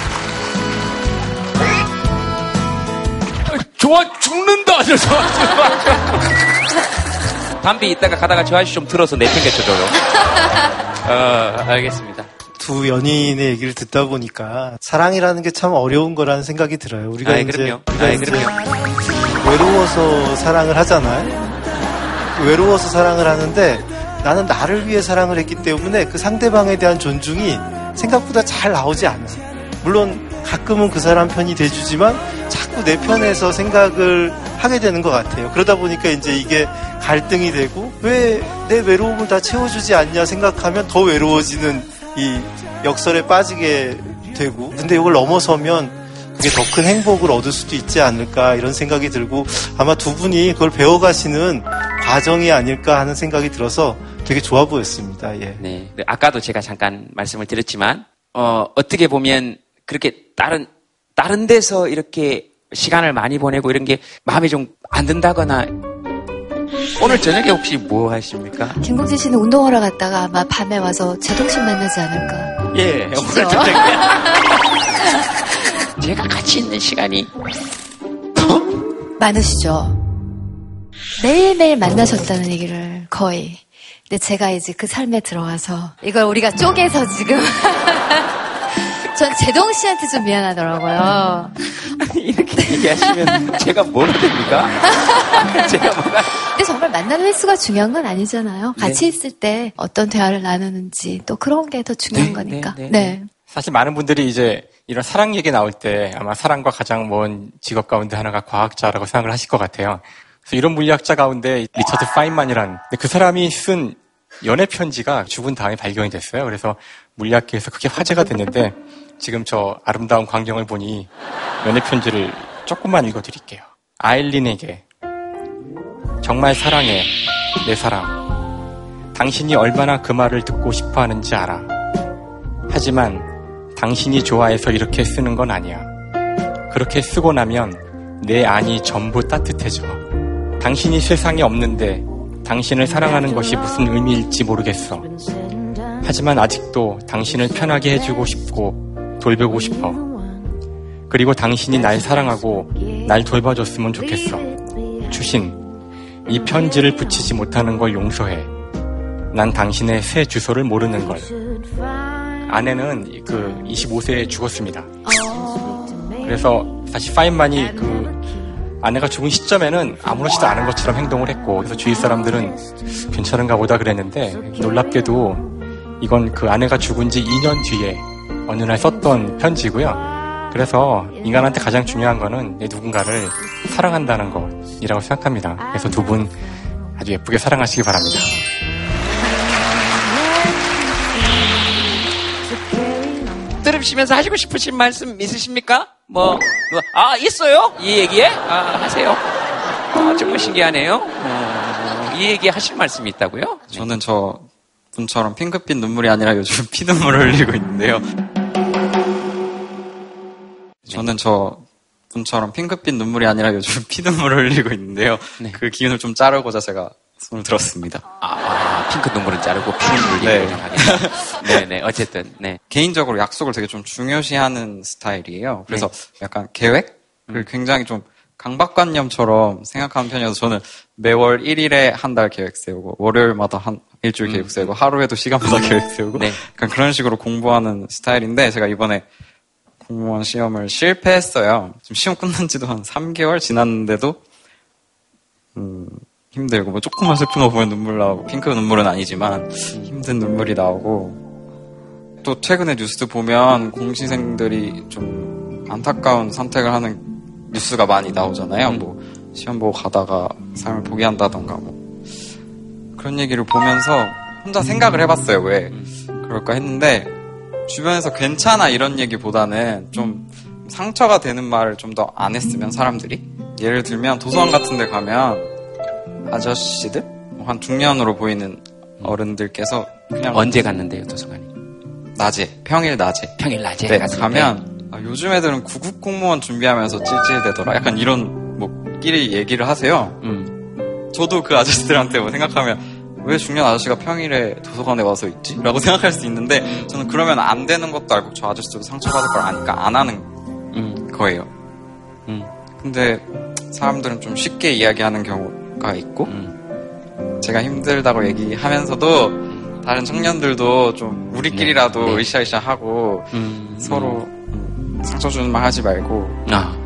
Speaker 1: 좋아 죽는다. 저 담비 이따가 가다가 저 아저씨 좀 들어서 내팽개쳐줘요. 어, 알겠습니다.
Speaker 7: 두 연인의 얘기를 듣다 보니까 사랑이라는 게 참 어려운 거라는 생각이 들어요. 우리가
Speaker 1: 아이,
Speaker 7: 이제,
Speaker 1: 그럼요.
Speaker 7: 우리가
Speaker 1: 아이,
Speaker 7: 이제
Speaker 1: 그럼요.
Speaker 7: 외로워서 사랑을 하잖아요. 외로워서 사랑을 하는데 나는 나를 위해 사랑을 했기 때문에 그 상대방에 대한 존중이 생각보다 잘 나오지 않아. 물론 가끔은 그 사람 편이 돼주지만 자꾸 내 편에서 생각을 하게 되는 것 같아요. 그러다 보니까 이제 이게 갈등이 되고 왜 내 외로움을 다 채워주지 않냐 생각하면 더 외로워지는 이 역설에 빠지게 되고 근데 이걸 넘어서면 그게 더 큰 행복을 얻을 수도 있지 않을까 이런 생각이 들고 아마 두 분이 그걸 배워가시는 과정이 아닐까 하는 생각이 들어서 되게 좋아 보였습니다. 예.
Speaker 1: 네. 아까도 제가 잠깐 말씀을 드렸지만, 어, 어떻게 보면 그렇게 다른, 다른 데서 이렇게 시간을 많이 보내고 이런 게 마음에 좀 안 든다거나, 오늘 저녁에 혹시 뭐 하십니까?
Speaker 12: 김국진 씨는 운동하러 갔다가 아마 밤에 와서 제동신 만나지 않을까.
Speaker 1: 예, 오늘? 저녁에. 제가 같이 있는 시간이
Speaker 12: 많으시죠? 매일매일 만나셨다는 얘기를 거의. 근데 제가 이제 그 삶에 들어와서 이걸 우리가 쪼개서 지금. 전 제동 씨한테 좀 미안하더라고요.
Speaker 1: 이렇게 얘기하시면 제가 뭐가 됩니까? 제가 뭐가.
Speaker 12: 근데 정말 만나는 횟수가 중요한 건 아니잖아요. 같이
Speaker 5: 네.
Speaker 12: 있을 때 어떤 대화를 나누는지 또 그런 게 더 중요한 거니까. 네.
Speaker 5: 사실 많은 분들이 이제 이런 사랑 얘기 나올 때 아마 사랑과 가장 먼 직업 가운데 하나가 과학자라고 생각을 하실 것 같아요. 그래서 이런 물리학자 가운데 리처드 파인만이란 그 사람이 쓴 연애 편지가 죽은 다음에 발견이 됐어요. 그래서 물리학계에서 크게 화제가 됐는데 지금 저 아름다운 광경을 보니 연애 편지를 조금만 읽어드릴게요. 아일린에게 정말 사랑해 내 사랑. 당신이 얼마나 그 말을 듣고 싶어 하는지 알아. 하지만 당신이 좋아해서 이렇게 쓰는 건 아니야. 그렇게 쓰고 나면 내 안이 전부 따뜻해져. 당신이 세상에 없는데 당신을 사랑하는 것이 무슨 의미일지 모르겠어. 하지만 아직도 당신을 편하게 해주고 싶고 돌보고 싶어. 그리고 당신이 날 사랑하고 날 돌봐줬으면 좋겠어. 주신, 이 편지를 붙이지 못하는 걸 용서해. 난 당신의 새 주소를 모르는 걸. 아내는 그 25세에 죽었습니다. 그래서 사실 파인만이 그 아내가 죽은 시점에는 아무렇지도 않은 것처럼 행동을 했고 그래서 주위 사람들은 괜찮은가 보다 그랬는데 놀랍게도 이건 그 아내가 죽은 지 2년 뒤에 어느 날 썼던 편지고요. 그래서 인간한테 가장 중요한 거는 누군가를 사랑한다는 것이라고 생각합니다. 그래서 두 분 아주 예쁘게 사랑하시기 바랍니다.
Speaker 1: 들으시면서 하시고 싶으신 말씀 있으십니까? 뭐, 뭐, 아, 있어요? 이 얘기에? 아, 하세요. 아, 정말 신기하네요. 어, 이 얘기 하실 말씀이 있다고요?
Speaker 20: 저는 저 분처럼 핑크빛 눈물이 아니라 요즘 피눈물을 흘리고 있는데요. 저는 저 분처럼 핑크빛 눈물이 아니라 요즘 피눈물을 흘리고 있는데요. 그 기운을 좀 자르고자 제가 손을 들었습니다.
Speaker 1: 아, 핑크 눈물은 자르고
Speaker 20: 네.
Speaker 1: 흘리고 하겠다. 네네, 어쨌든, 네.
Speaker 20: 개인적으로 약속을 되게 좀 중요시하는 스타일이에요. 그래서 약간 계획을 굉장히 좀 강박관념처럼 생각하는 편이어서 저는 매월 1일에 한 달 계획 세우고 월요일마다 한 일주일 계획 세우고 하루에도 시간마다 계획 세우고 약간 그런 식으로 공부하는 스타일인데 제가 이번에 공무원 시험을 실패했어요. 지금 시험 끝난 지도 한 3개월 지났는데도 음, 힘들고 뭐 조금만 슬픈 거 보면 눈물 나오고 핑크 눈물은 아니지만 힘든 눈물이 나오고 또 최근에 뉴스 보면 공시생들이 좀 안타까운 선택을 하는 뉴스가 많이 나오잖아요. 뭐 시험 보고 가다가 삶을 포기한다던가 뭐 그런 얘기를 보면서 혼자 생각을 해봤어요. 왜 그럴까 했는데 주변에서 괜찮아 이런 얘기보다는 좀 상처가 되는 말을 좀 더 안 했으면 사람들이 예를 들면 도서관 같은 데 가면 아저씨들 뭐한 중년으로 보이는 어른들께서 그냥
Speaker 1: 언제 갔는데요, 도서관에?
Speaker 20: 낮에 평일 낮에
Speaker 1: 평일 낮에
Speaker 20: 네? 가면 아, 요즘 애들은 구급 공무원 준비하면서 찔찔대더라 약간 이런 뭐 끼리 얘기를 하세요
Speaker 1: 음.
Speaker 20: 저도 그 아저씨들한테 뭐 생각하면 왜 중년 아저씨가 평일에 도서관에 와서 있지? 라고 생각할 수 있는데 저는 그러면 안 되는 것도 알고 저 아저씨도 상처받을 걸 아니까 안 하는 거예요
Speaker 1: 음.
Speaker 20: 근데 사람들은 좀 쉽게 이야기하는 경우가 있고
Speaker 1: 음.
Speaker 20: 제가 힘들다고 얘기하면서도 다른 청년들도 좀 우리끼리라도
Speaker 1: 네, 네.
Speaker 20: 으쌰으쌰 하고 서로 음, 상처 주는 말 하지 말고
Speaker 1: 아.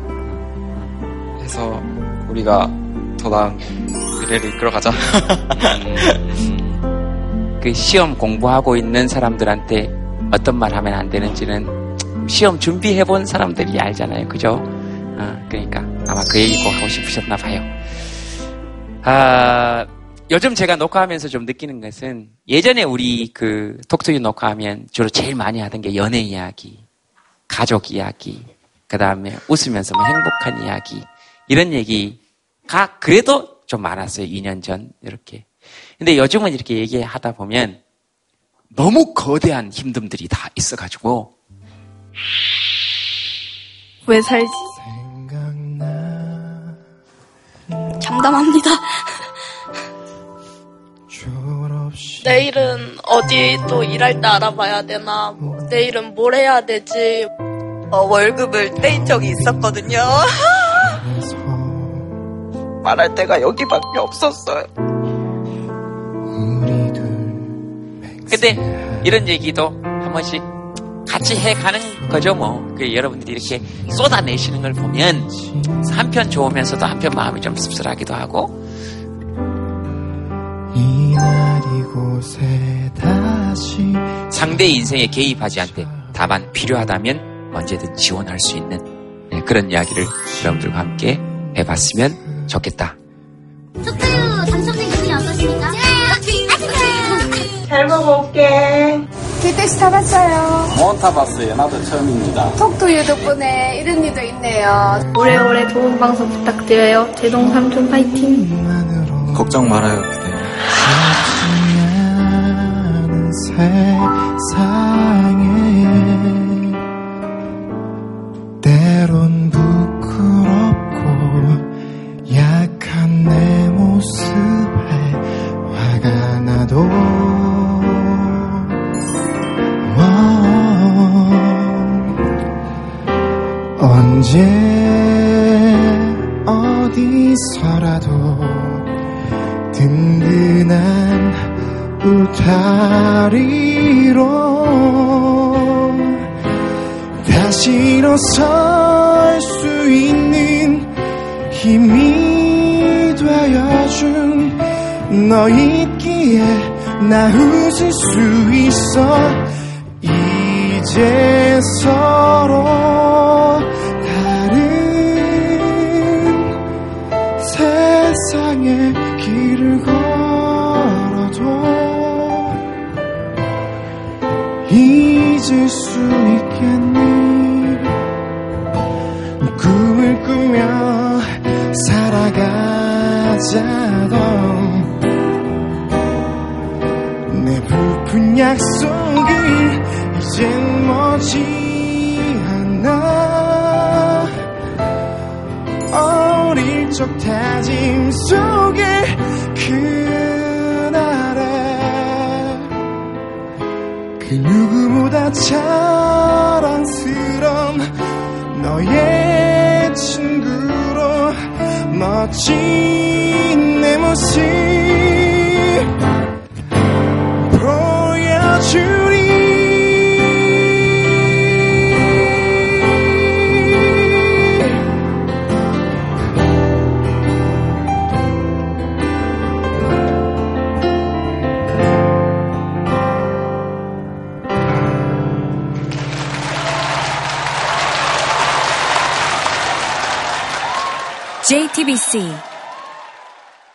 Speaker 20: 해서 우리가 더 나은 미래를 이끌어가자.
Speaker 1: 그 시험 공부하고 있는 사람들한테 어떤 말 하면 안 되는지는 시험 준비해 본 사람들이 알잖아요. 그죠? 어, 그러니까 아마 그 얘기 꼭 하고 싶으셨나 봐요. 아, 요즘 제가 녹화하면서 좀 느끼는 것은 예전에 우리 그 톡투유 녹화하면 주로 제일 많이 하던 게 연애 이야기, 가족 이야기, 그 다음에 웃으면서 뭐 행복한 이야기, 이런 얘기가 그래도 좀 많았어요. 2년 전, 이렇게. 근데 요즘은 이렇게 얘기하다 보면 너무 거대한 힘듦들이 다 있어가지고
Speaker 4: 왜 살지? 잠담합니다.
Speaker 21: 내일은 어디 또 일할 때 알아봐야 되나, 뭐, 내일은 뭘 해야 되지.
Speaker 22: 어, 월급을 떼인 적이 있었거든요. 말할 데가 여기밖에 없었어요.
Speaker 1: 근데 이런 얘기도 한 번씩 같이 해가는 거죠, 뭐. 그 여러분들이 이렇게 쏟아내시는 걸 보면 한편 좋으면서도 한편 마음이 좀 씁쓸하기도 하고
Speaker 8: 이날 이곳에 다시
Speaker 1: 상대 인생에 개입하지 않되 다만 필요하다면 언제든 지원할 수 있는 네, 그런 이야기를 여러분들과 함께 해봤으면 좋겠다.
Speaker 23: 톡투유 당첨된 기분이 어떠십니까?
Speaker 22: 잘 먹어올게.
Speaker 23: 개택시 타봤어요.
Speaker 24: 못 타봤어요. 나도 처음입니다.
Speaker 23: 톡투유 덕분에 이런 일도 있네요.
Speaker 21: 오래오래 좋은 방송 부탁드려요. 제동 삼촌 파이팅.
Speaker 24: 걱정 말아요.
Speaker 8: 세상에 때론